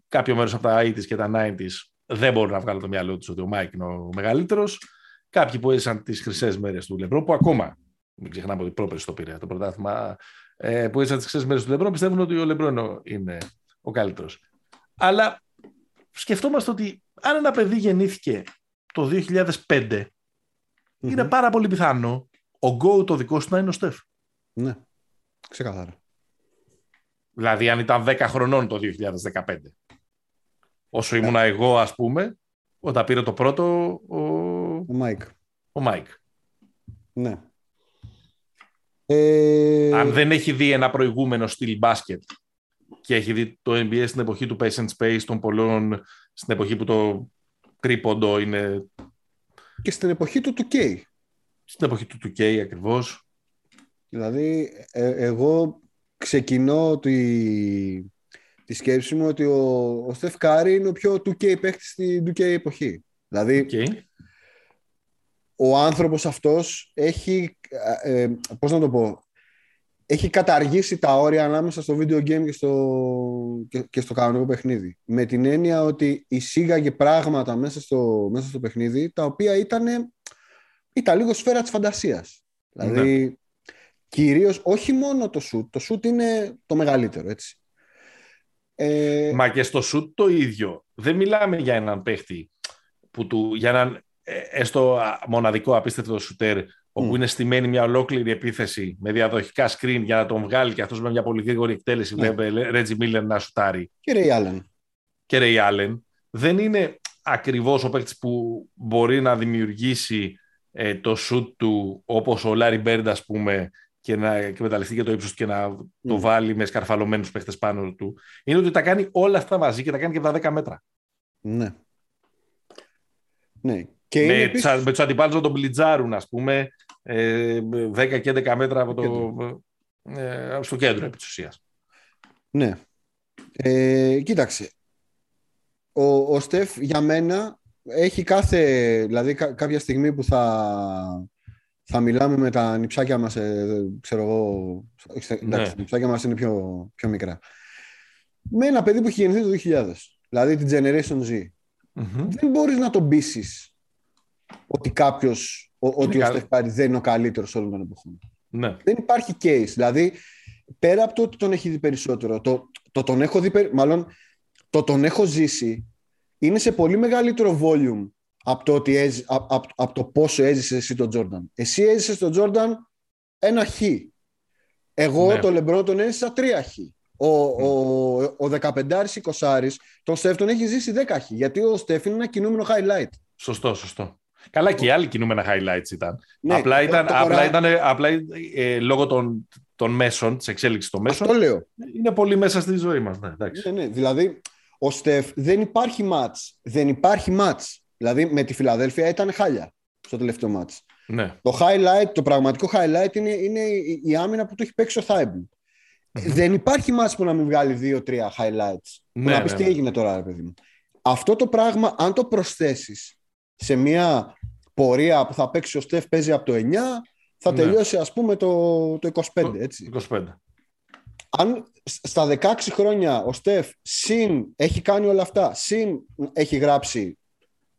κάποιο μέρος από τα 80s και τα 90s δεν μπορούν να βγάλουν το μυαλό τους ότι ο Μάικ είναι ο μεγαλύτερος. Κάποιοι που έζησαν τις χρυσές μέρες του Λεμπρό, που ακόμα, μην ξεχνάμε ότι πρόπερση το πήρε το πρωτάθλημα, ε, που έζησαν τις χρυσές μέρες του Λεμπρό, πιστεύουν ότι ο Λεμπρό είναι ο- είναι ο καλύτερος. Αλλά σκεφτόμαστε ότι αν ένα παιδί γεννήθηκε το 2005, είναι Μμμ. πάρα πολύ πιθανό ο GOAT το δικό σου να είναι ο Στεφ. Ναι. Ξεκάθαρα. Δηλαδή, αν ήταν 10 χρονών το 2015. Όσο ήμουνα εγώ, ας πούμε, όταν πήρε το πρώτο ο, Ο Μάικ. ο Μάικ. Ναι. Ε, Αν δεν έχει δει ένα προηγούμενο στυλ μπάσκετ και έχει δει το NBA στην εποχή του Pace and Space, των πολλών, στην εποχή που το τρίποντο είναι Και στην εποχή του 2K. στην εποχή του 2K ακριβώς. Δηλαδή, ε, εγώ ξεκινώ τη, τη σκέψη μου ότι ο, ο Στεφ Κάρη είναι ο πιο 2K παίχτης στην 2K εποχή. Δηλαδή, Okay. ο άνθρωπος αυτός έχει, ε, ε, πώς να το πω, έχει καταργήσει τα όρια ανάμεσα στο video game και στο, και, και στο κανονικό παιχνίδι. Με την έννοια ότι εισήγαγε πράγματα μέσα στο, μέσα στο παιχνίδι τα οποία ήταν, ήταν λίγο σφαίρα της φαντασίας. Δηλαδή, κυρίως όχι μόνο το shoot, το shoot είναι το μεγαλύτερο, έτσι. Ε, Μα και στο σουτ το ίδιο. Δεν μιλάμε για έναν παίχτη που του, για έναν ε, έστω α, μοναδικό απίστευτο σουτέρ όπου Μμ. είναι στημένη μια ολόκληρη επίθεση με διαδοχικά screen για να τον βγάλει και αυτός με μια πολύ γρήγορη εκτέλεση Ναι. βλέπει Ρέτζι Μίλλερ να σουτάρει και Ray Allen. και Ray Allen. Δεν είναι ακριβώς ο παίχτης που μπορεί να δημιουργήσει ε, το σουτ του όπως ο Λάρι Μπέρντ ας πούμε και να εκμεταλλευτεί και το ύψος του και να το Μμ. βάλει με σκαρφαλωμένους παίχτες πάνω του. Είναι ότι τα κάνει όλα αυτά μαζί και τα κάνει και από τα 10 μέτρα. Ναι. Ναι. Και με, είναι επίσης... επίσης... με τους αντιπάλους να τον μπλιτζάρουν, ας πούμε, ε, 10 και 11 μέτρα από το, ε, στο κέντρο επί της ουσίας. Ναι. Ε, κοίταξε. Ο, ο Στεφ για μένα έχει κάθε... Δηλαδή κα- κάποια στιγμή που θα, θα μιλάμε με τα νυψάκια μας, ε, ξέρω εγώ... όχι, Εντάξει, Ναι. τα νυψάκια μας είναι πιο, πιο μικρά. Με ένα παιδί που έχει γεννηθεί το 2000. Δηλαδή την Generation Z. Μμμ. Δεν μπορείς να τον πείσεις ότι κάποιος, ο- ότι ο καλ- Στεφ Κάρη δεν είναι ο καλύτερος όλων των εποχών. Ναι. Δεν υπάρχει case. Δηλαδή, πέρα από το ότι τον έχει δει περισσότερο, το, το τον έχω δει, περι- μάλλον το τον έχω ζήσει, είναι σε πολύ μεγαλύτερο volume από το, ότι έζη, από, από- από το πόσο έζησε εσύ τον Τζόρνταν. Εσύ έζησες τον Τζόρνταν ένα χ. Εγώ Ναι. το Λεμπρό τον έζησα τρία χ. Ο, ο, ο 15 20 τον Στεφ τον έχει ζήσει 10 χ. Γιατί ο Στεφ είναι ένα κινούμενο highlight. Σωστό, σωστό. Καλά και οι άλλοι κινούμενα highlights ήταν. Ναι, απλά ήταν, το- το απλά κορά- ήταν απλά, ε, λόγω των, των μέσων, της εξέλιξης των μέσων, Αυτό λέω. είναι πολύ μέσα στη ζωή μας. Ναι, εντάξει. Ναι, ναι. Δηλαδή, ο Στεφ δεν υπάρχει μάτς. Δεν υπάρχει μάτς. Δηλαδή, με τη Φιλαδέλφια ήταν χάλια στο τελευταίο μάτς. ναι. Το highlight, το πραγματικό highlight είναι, είναι η, η άμυνα που το έχει παίξει ο Θάιμπλ. Δεν υπάρχει μάτς που να μην βγάλει δύο-τρία highlights. Που Ναι, να ναι, πεις τι ναι. έγινε τώρα, ρε παιδί μου. Αυτό το πράγμα, αν το προσθέσεις σε μια πορεία που θα παίξει ο Στεφ παίζει από το 9, θα Ναι. τελειώσει ας πούμε το, το 25, έτσι. 25. αν στα 16 χρόνια ο Στεφ συν έχει κάνει όλα αυτά, συν έχει γράψει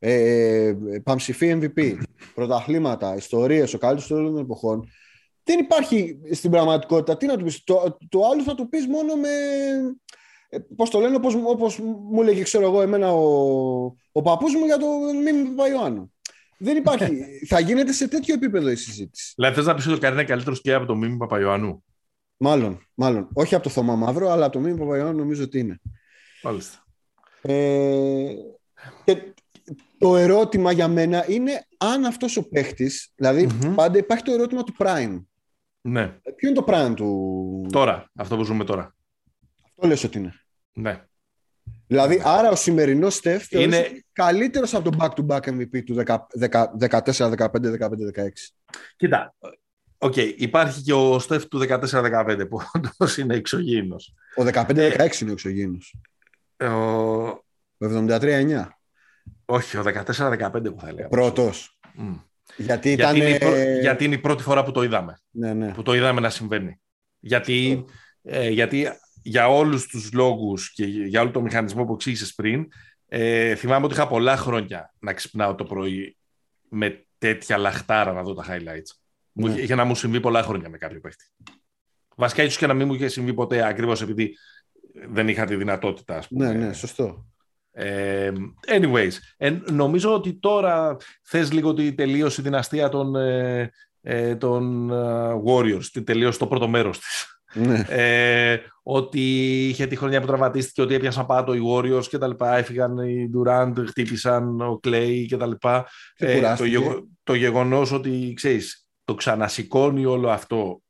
ε, παμψηφί MVP, πρωταθλήματα, ιστορίες, ο καλύτερος όλων των εποχών, δεν υπάρχει στην πραγματικότητα. Τι να του πεις, το, το άλλο θα του πεις μόνο με... ε, Πώς το λένε, όπως, όπως μου έλεγε, ξέρω εγώ, εμένα ο, ο παππούς μου για το Μίμη Παπαϊωάννου. Δεν υπάρχει. θα γίνεται σε τέτοιο επίπεδο η συζήτηση. Δηλαδή θες να πεις ότι ο Καρή είναι καλύτερος και από το Μίμη Παπαϊωάννου; Μάλλον, μάλλον. Όχι από το Θωμά Μαύρο, αλλά από το Μίμη Παπαϊωάννου νομίζω ότι είναι. Μάλιστα. Ε, και το ερώτημα για μένα είναι αν αυτός ο παίχτης, δηλαδή Μμμ. πάντα υπάρχει το ερώτημα του prime. Ναι. Ποιο είναι το prime του... Τώρα, αυτό που ζούμε τώρα. Αυτό λες ότι είναι. Ναι. Δηλαδή, άρα ο σημερινός Στεφ Είναι- είναι καλύτερος από τον back-to-back MVP του 14, 15, 15, 16. Κοίτα, οκ, υπάρχει και ο Στεφ του 14-15 που όντως είναι εξωγήινος. Ο 15-16 είναι ο εξωγήινος. Ε, Ο... Ο 73-9. Όχι, ο 14-15 που θα έλεγα. Πρώτος. Μμ. Γιατί ήταν... Γιατί, είναι η πρω- γιατί είναι η πρώτη φορά που το είδαμε. Ναι, ναι. Που το είδαμε να συμβαίνει. Γιατί, ε, γιατί για όλους τους λόγους και για όλο το μηχανισμό που εξήγησες πριν, ε, θυμάμαι ότι είχα πολλά χρόνια να ξυπνάω το πρωί με τέτοια λαχτάρα να δω τα highlights. Μου Ναι. είχε- Είχε να μου συμβεί πολλά χρόνια με κάποιο παίχτη. Βασικά ίσως και να μην μου είχε συμβεί ποτέ ακριβώς επειδή δεν είχα τη δυνατότητα. Ας πούμε. Ναι, ναι, σωστό. Ε, anyways, ε, νομίζω ότι τώρα θες λίγο τη τελείωση η δυναστεία των, ε, ε, των ε, Warriors, τη τελείωση το πρώτο μέρος της. Ναι. Ε, ότι είχε τη χρονιά που τραυματίστηκε, ότι έπιασαν πάτο οι Warriors και τα λοιπά, έφυγαν οι Durant, χτύπησαν ο Clay και τα λοιπά. Και Ε, το, κουράστηκε. γεγο, το γεγονός ότι, ξέρεις, το ξανασηκώνει όλο αυτό,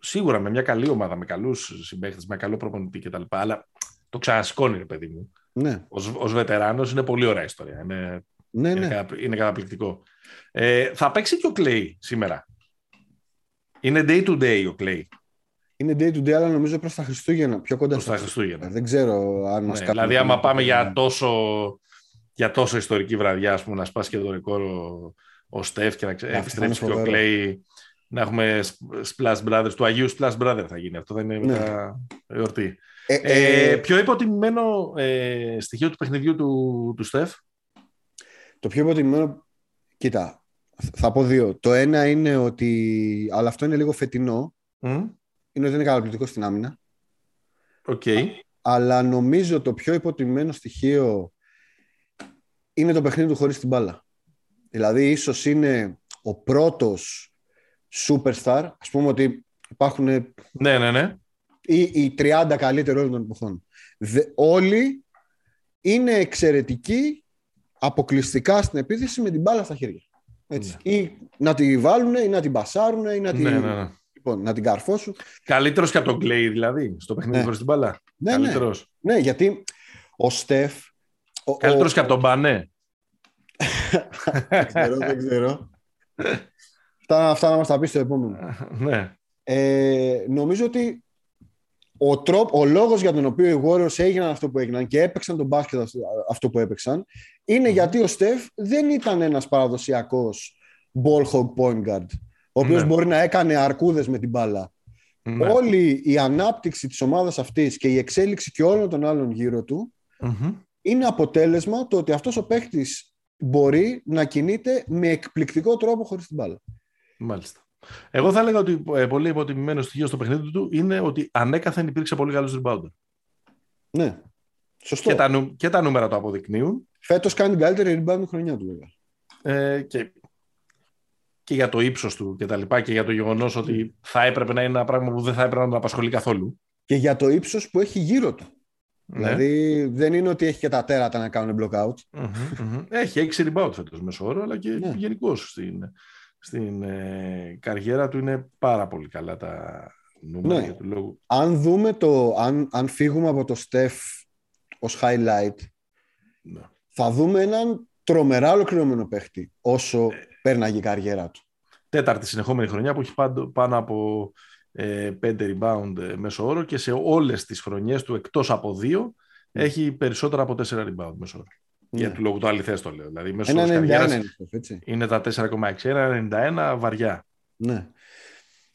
σίγουρα με μια καλή ομάδα, με καλούς συμπαίχτες, με καλό προπονητή και τα λοιπά, αλλά το ξανασηκώνει, ρε παιδί μου Ναι, ως, ως βετεράνος είναι πολύ ωραία ιστορία. Είναι, ναι, είναι, ναι. κατα- είναι καταπληκτικό. Ε, θα παίξει και ο Clay σήμερα. Είναι day to day ο Clay Είναι day to day, αλλά νομίζω προς τα Χριστούγεννα. Πιο κοντά προς τα Χριστούγεννα. Δεν ξέρω αν μας Ναι, κάνουν δηλαδή, άμα καμία πάμε για κουβέντα. τόσο, για τόσο ιστορική βραδιά, ας πούμε, να σπάσει και το ρεκόρ ο, ο Στεφ και να ξε- Ναι, επιστρέψει θα και είναι ο φοβερό. Clay, να έχουμε Splash Brothers, του Αγίου Splash Brother θα γίνει. Αυτό δεν είναι Ναι. μετά εορτή. Ε, Ε, ε, πιο υποτιμημένο ε, στοιχείο του παιχνιδιού του, του Στεφ; Το πιο υποτιμημένο, κοίτα, θα πω δύο. Το ένα είναι ότι, αλλά αυτό είναι λίγο φετινό, Μμ, είναι ότι είναι καταπληκτικό στην άμυνα. Οκ. Αλλά νομίζω το πιο υποτιμημένο στοιχείο είναι το παιχνίδι του χωρίς την μπάλα. Δηλαδή, ίσως είναι ο πρώτος superstar. Ας πούμε ότι υπάρχουν Ναι, ναι, ναι. Ή οι 30 καλύτεροι όλων των εποχών. Δε, όλοι είναι εξαιρετικοί αποκλειστικά στην επίθεση με την μπάλα στα χέρια. Έτσι. Ή να τη βάλουν ή να την πασάρουν ή να, τη, Ναι, ναι, ναι. Λοιπόν, να την καρφώσουν. Καλύτερος και από τον Clay, δηλαδή, στο παιχνίδι Ναι. χωρίς την μπάλα. Ναι, ναι. Καλύτερος. Ναι, γιατί ο Στεφ. Ο, Καλύτερος ο- και από τον Μπανέ. δεν ξέρω, δεν ξέρω. Αυτά, αυτά να μας τα πει στο επόμενο. ναι. Ε, νομίζω ότι ο, τρόπο, ο λόγος για τον οποίο οι Warriors έγιναν αυτό που έγιναν και έπαιξαν τον μπάσκετ αυτό- αυτό που έπαιξαν είναι γιατί ο Στεφ δεν ήταν ένας παραδοσιακός ball hog point guard ο οποίος Ναι. μπορεί να έκανε αρκούδες με την μπάλα. ναι. Όλη η ανάπτυξη της ομάδας αυτής και η εξέλιξη και όλων των άλλων γύρω του Μμμ. είναι αποτέλεσμα το ότι αυτός ο παίχτης μπορεί να κινείται με εκπληκτικό τρόπο χωρίς την μπάλα. Μάλιστα. Εγώ θα έλεγα ότι ε, πολύ υποτιμημένος στοιχείο στο παιχνίδι του είναι ότι ανέκαθεν υπήρξε πολύ καλός rebounder. Ναι. Σωστό. Και τα, νου- και τα νούμερα το αποδεικνύουν. Φέτος κάνει την καλύτερη rebound χρονιά του βέβαια. Ε, και, και για το ύψος του και τα λοιπά και για το γεγονός ότι θα έπρεπε να είναι ένα πράγμα που δεν θα έπρεπε να τον απασχολεί καθόλου. Και για το ύψος που έχει γύρω του. Ναι. Δηλαδή δεν είναι ότι έχει και τα τέρατα να κάνουν blockout. Μμμ, μμμ. Έχει 6 rebound φέτος μέσω όρο, αλλά και Ναι. γενικώς στην, στην ε, καριέρα του είναι πάρα πολύ καλά τα νούμερα Ναι. για του λόγου. Αν δούμε το, αν, αν φύγουμε από το Steph ως highlight, Ναι. θα δούμε έναν τρομερά ολοκληρωμένο παίχτη όσο Ε. πέρναγε η καριέρα του. τέταρτη συνεχόμενη χρονιά που έχει πάντο- πάνω από ε, 5 rebound ε, μέσω όρο και σε όλες τις χρονιές του εκτός από δύο έχει περισσότερα από 4 rebound μέσω όρο. Για Ναι. του λόγου του αληθές το λέω. Δηλαδή μέσω Ένα όρος 91 καριέρας είναι αυτός, έτσι. είναι τα 4,6. Ένα 91 βαριά. Ναι.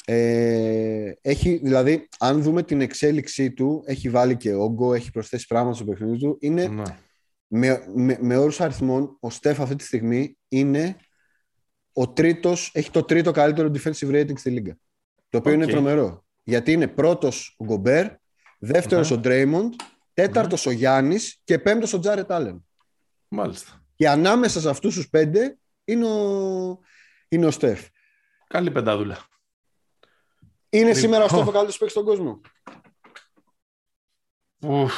Ε, έχει, δηλαδή, αν δούμε την εξέλιξή του, έχει βάλει και όγκο, έχει προσθέσει πράγματα στο παιχνίδι του. Είναι, Ναι. με, με, με όρους αριθμών, ο Στεφ αυτή τη στιγμή είναι ο τρίτος, έχει το τρίτο καλύτερο defensive rating στη λίγκα. Το οποίο Οκ. είναι τρομερό. Γιατί είναι πρώτος ο Γκομπέρ, δεύτερος Ναι. ο Ντρέιμοντ, τέταρτος ο Γιάννης και πέμπτος ο Τζάρετ Άλεν. Μάλιστα. Και ανάμεσα σε αυτούς τους πέντε είναι ο, είναι ο Στεφ. Καλή πεντάδουλα. Είναι Λοιπόν. σήμερα ο Στεφ ο καλύτερος παίκτης στον κόσμο; Ουφ.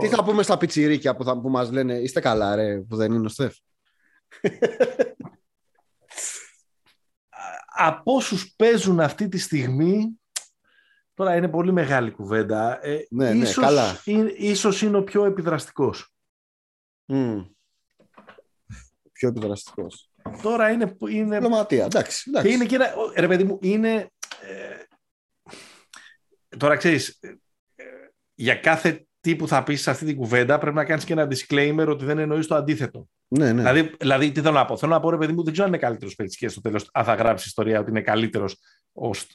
Τι θα πούμε στα πιτσιρίκια που, θα, που μας λένε είστε καλά ρε που δεν είναι ο Στεφ. Από όσους παίζουν αυτή τη στιγμή Τώρα είναι πολύ μεγάλη κουβέντα. Ε, Ναι, ναι, ίσως, καλά. Είναι, ίσως είναι ο πιο επιδραστικός. Μμ. Πιο επιδραστικός. Τώρα είναι... είναι Διπλωματία, εντάξει. και εντάξει. είναι και ένα... Ρε παιδί μου, είναι... ε, τώρα ξέρεις, ε, ε, για κάθε τι που θα πεις σε αυτή την κουβέντα πρέπει να κάνεις και ένα disclaimer ότι δεν εννοείς το αντίθετο. Ναι, ναι. Δηλαδή, δηλαδή, τι θέλω να πω. Θέλω να πω, ρε παιδί μου, δεν ξέρω αν είναι καλύτερος παίκτης και στο τέλος, αν θα γράψει ιστορία ότι είναι καλύτερος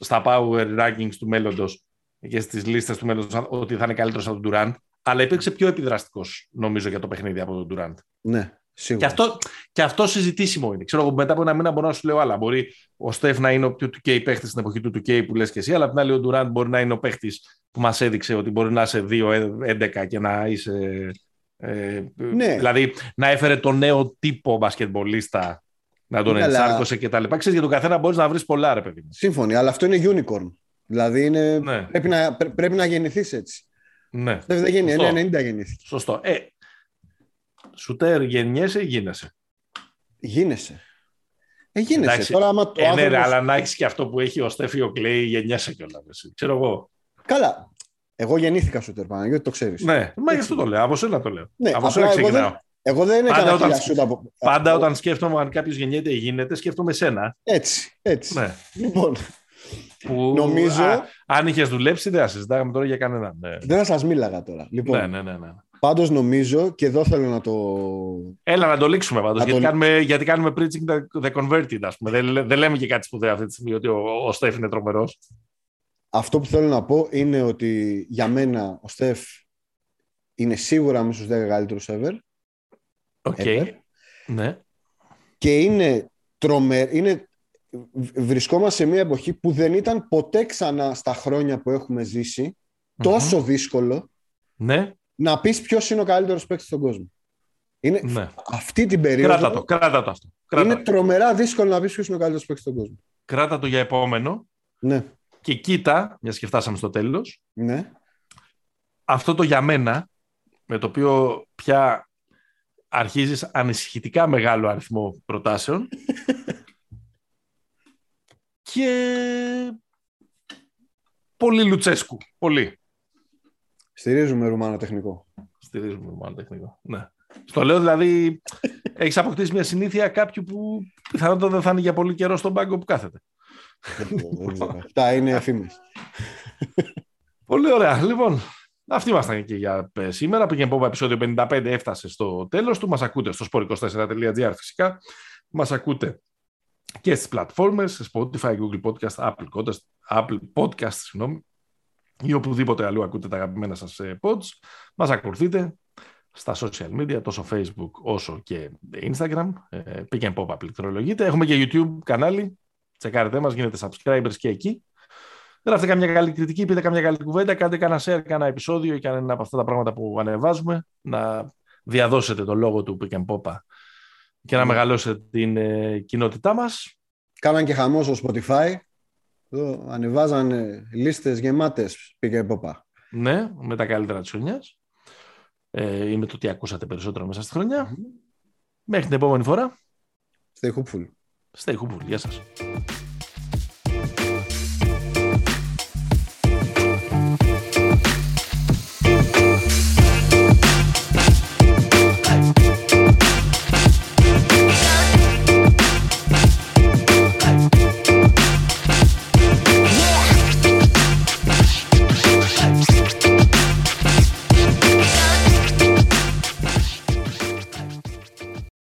στα power rankings του μέλλοντος και στις λίστες του μέλλοντος ότι θα είναι καλύτερος από τον Durant. Αλλά υπήρξε πιο επιδραστικός, νομίζω, για το παιχνίδι από τον Durant. ναι, Και σίγουρα. αυτό, και αυτό συζητήσιμο είναι. Ξέρω εγώ, μετά από ένα μήνα μπορώ να σου λέω άλλα. Μπορεί ο Στεφ να είναι ο πιο 2K παίχτη στην εποχή του 2K που λες και εσύ, αλλά απ' την άλλη ο Durant μπορεί να είναι ο παίχτη που μας έδειξε ότι μπορεί να είσαι 2-11 και να είσαι. Ε, Ναι. Δηλαδή να έφερε τον νέο τύπο μπασκετμπολίστα να τον Ναι, αλλά- ενσάρκωσε και τα λοιπά. Ξέρεις, για τον καθένα μπορείς να βρεις πολλά, ρε παιδί μου. Σύμφωνοι, αλλά αυτό είναι unicorn. Δηλαδή είναι... Ναι. πρέπει, να, πρέ- πρέπει να γεννηθείς έτσι. Ναι, Δεν δεν γεννη, Σωστό. είναι 90 γεννήθηκε. σωστό. Ε, σουτέρ γεννιέσαι ή γίνεσαι; Γίνεσαι. Ε, γίνεσαι. Εντάξει. Τώρα, άμα το Ε, ναι, ρε, άνθρωπος- αλλά να έχεις και αυτό που έχει ο Στέφι ο Κλέη, γεννιέσαι κιόλας. Ξέρω εγώ. Καλά. Εγώ γεννήθηκα σου Παναγιώτη, το ξέρεις. Ναι, μα γι' αυτό το λέω. Από σένα το λέω. Ναι, από απλά σένα εγώ ξεκινάω. δεν- Εγώ δεν Πάντα έκανα όταν- χίλια σούτ από... Πάντα από- όταν σκέφτομαι αν κάποιος γεννιέται ή γίνεται, σκέφτομαι εσένα. Έτσι, έτσι. Ναι. Λοιπόν, Που, Νομίζω- α, αν είχες δουλέψει, δεν θα συζητάγαμε τώρα για κανέναν. Ναι. δεν θα σας μίλαγα τώρα. Λοιπόν, ναι, ναι, ναι, ναι. πάντως νομίζω και εδώ θέλω να το... Έλα να το λήξουμε πάντως, Να γιατί, το- κάνουμε, γιατί κάνουμε preaching the, the converted, ας πούμε. Δεν, λέ- δεν λέμε και κάτι σπουδαίο αυτή τη στιγμή ότι ο, ο Στέφ είναι τρομερός. Αυτό που θέλω να πω είναι ότι για μένα ο Στεφ είναι σίγουρα μέσα στους 10 καλύτερους ever Οκ. Ever. Ναι. και είναι τρομερ... είναι... β- Βρισκόμαστε σε μια εποχή που δεν ήταν ποτέ ξανά στα χρόνια που έχουμε ζήσει τόσο δύσκολο Ναι, να πεις ποιος είναι ο καλύτερος παίκτης στον κόσμο. Είναι ναι. αυτή την περίοδο Κράτα το, κράτα το αυτό. Κράτα, είναι τρομερά δύσκολο να πεις ποιος είναι ο καλύτερος παίκτης στον κόσμο. κράτα το για επόμενο Ναι, και κοίτα, μιας και φτάσαμε στο τέλος, ναι. αυτό το για μένα, με το οποίο πια αρχίζεις ανησυχητικά μεγάλο αριθμό προτάσεων και πολύ Λουτσέσκου. Πολύ. Στηρίζουμε Ρουμάνο τεχνικό. Στηρίζουμε μάλλον τεχνικό. Ναι. Στο λέω δηλαδή, έχεις αποκτήσει μια συνήθεια κάποιου που πιθανότατα δεν θα είναι για πολύ καιρό στον πάγκο που κάθεται. Αυτά είναι εφήμε. Πολύ ωραία. Λοιπόν, αυτοί ήμασταν και για ε, σήμερα. Πήγαινε από επεισόδιο 55 έφτασε στο τέλος του. Μας ακούτε στο sport24.gr φυσικά. Μας ακούτε και στις πλατφόρμες, Spotify, Google Podcast, Apple Podcast, Apple Podcast συγγνώμη, ή οπουδήποτε αλλού ακούτε τα αγαπημένα σας ε, pods. Μας ακολουθείτε στα social media, τόσο Facebook όσο και Instagram. Ε, Pick and Pop πληκτρολογείτε. Έχουμε και YouTube κανάλι. Τσεκάρετε μας, γίνετε subscribers και εκεί. Γράφτε καμιά καλή κριτική, πείτε καμιά καλή κουβέντα, κάντε κανένα share, κανένα επεισόδιο ή κανένα από αυτά τα πράγματα που ανεβάζουμε. Να διαδώσετε το λόγο του Pick and Pop και να ναι. μεγαλώσετε την ε, κοινότητά μας. Κάναν και χαμός στο Spotify. Εδώ ανεβάζαν λίστες γεμάτες Pick and Pop. Ναι, με τα καλύτερα της χρονιάς. Ε, είμαι το τι ακούσατε περισσότερο μέσα στη χρονιά. Μέχρι την επόμενη φορά. Stay hopeful στα ηχοπουλία σας.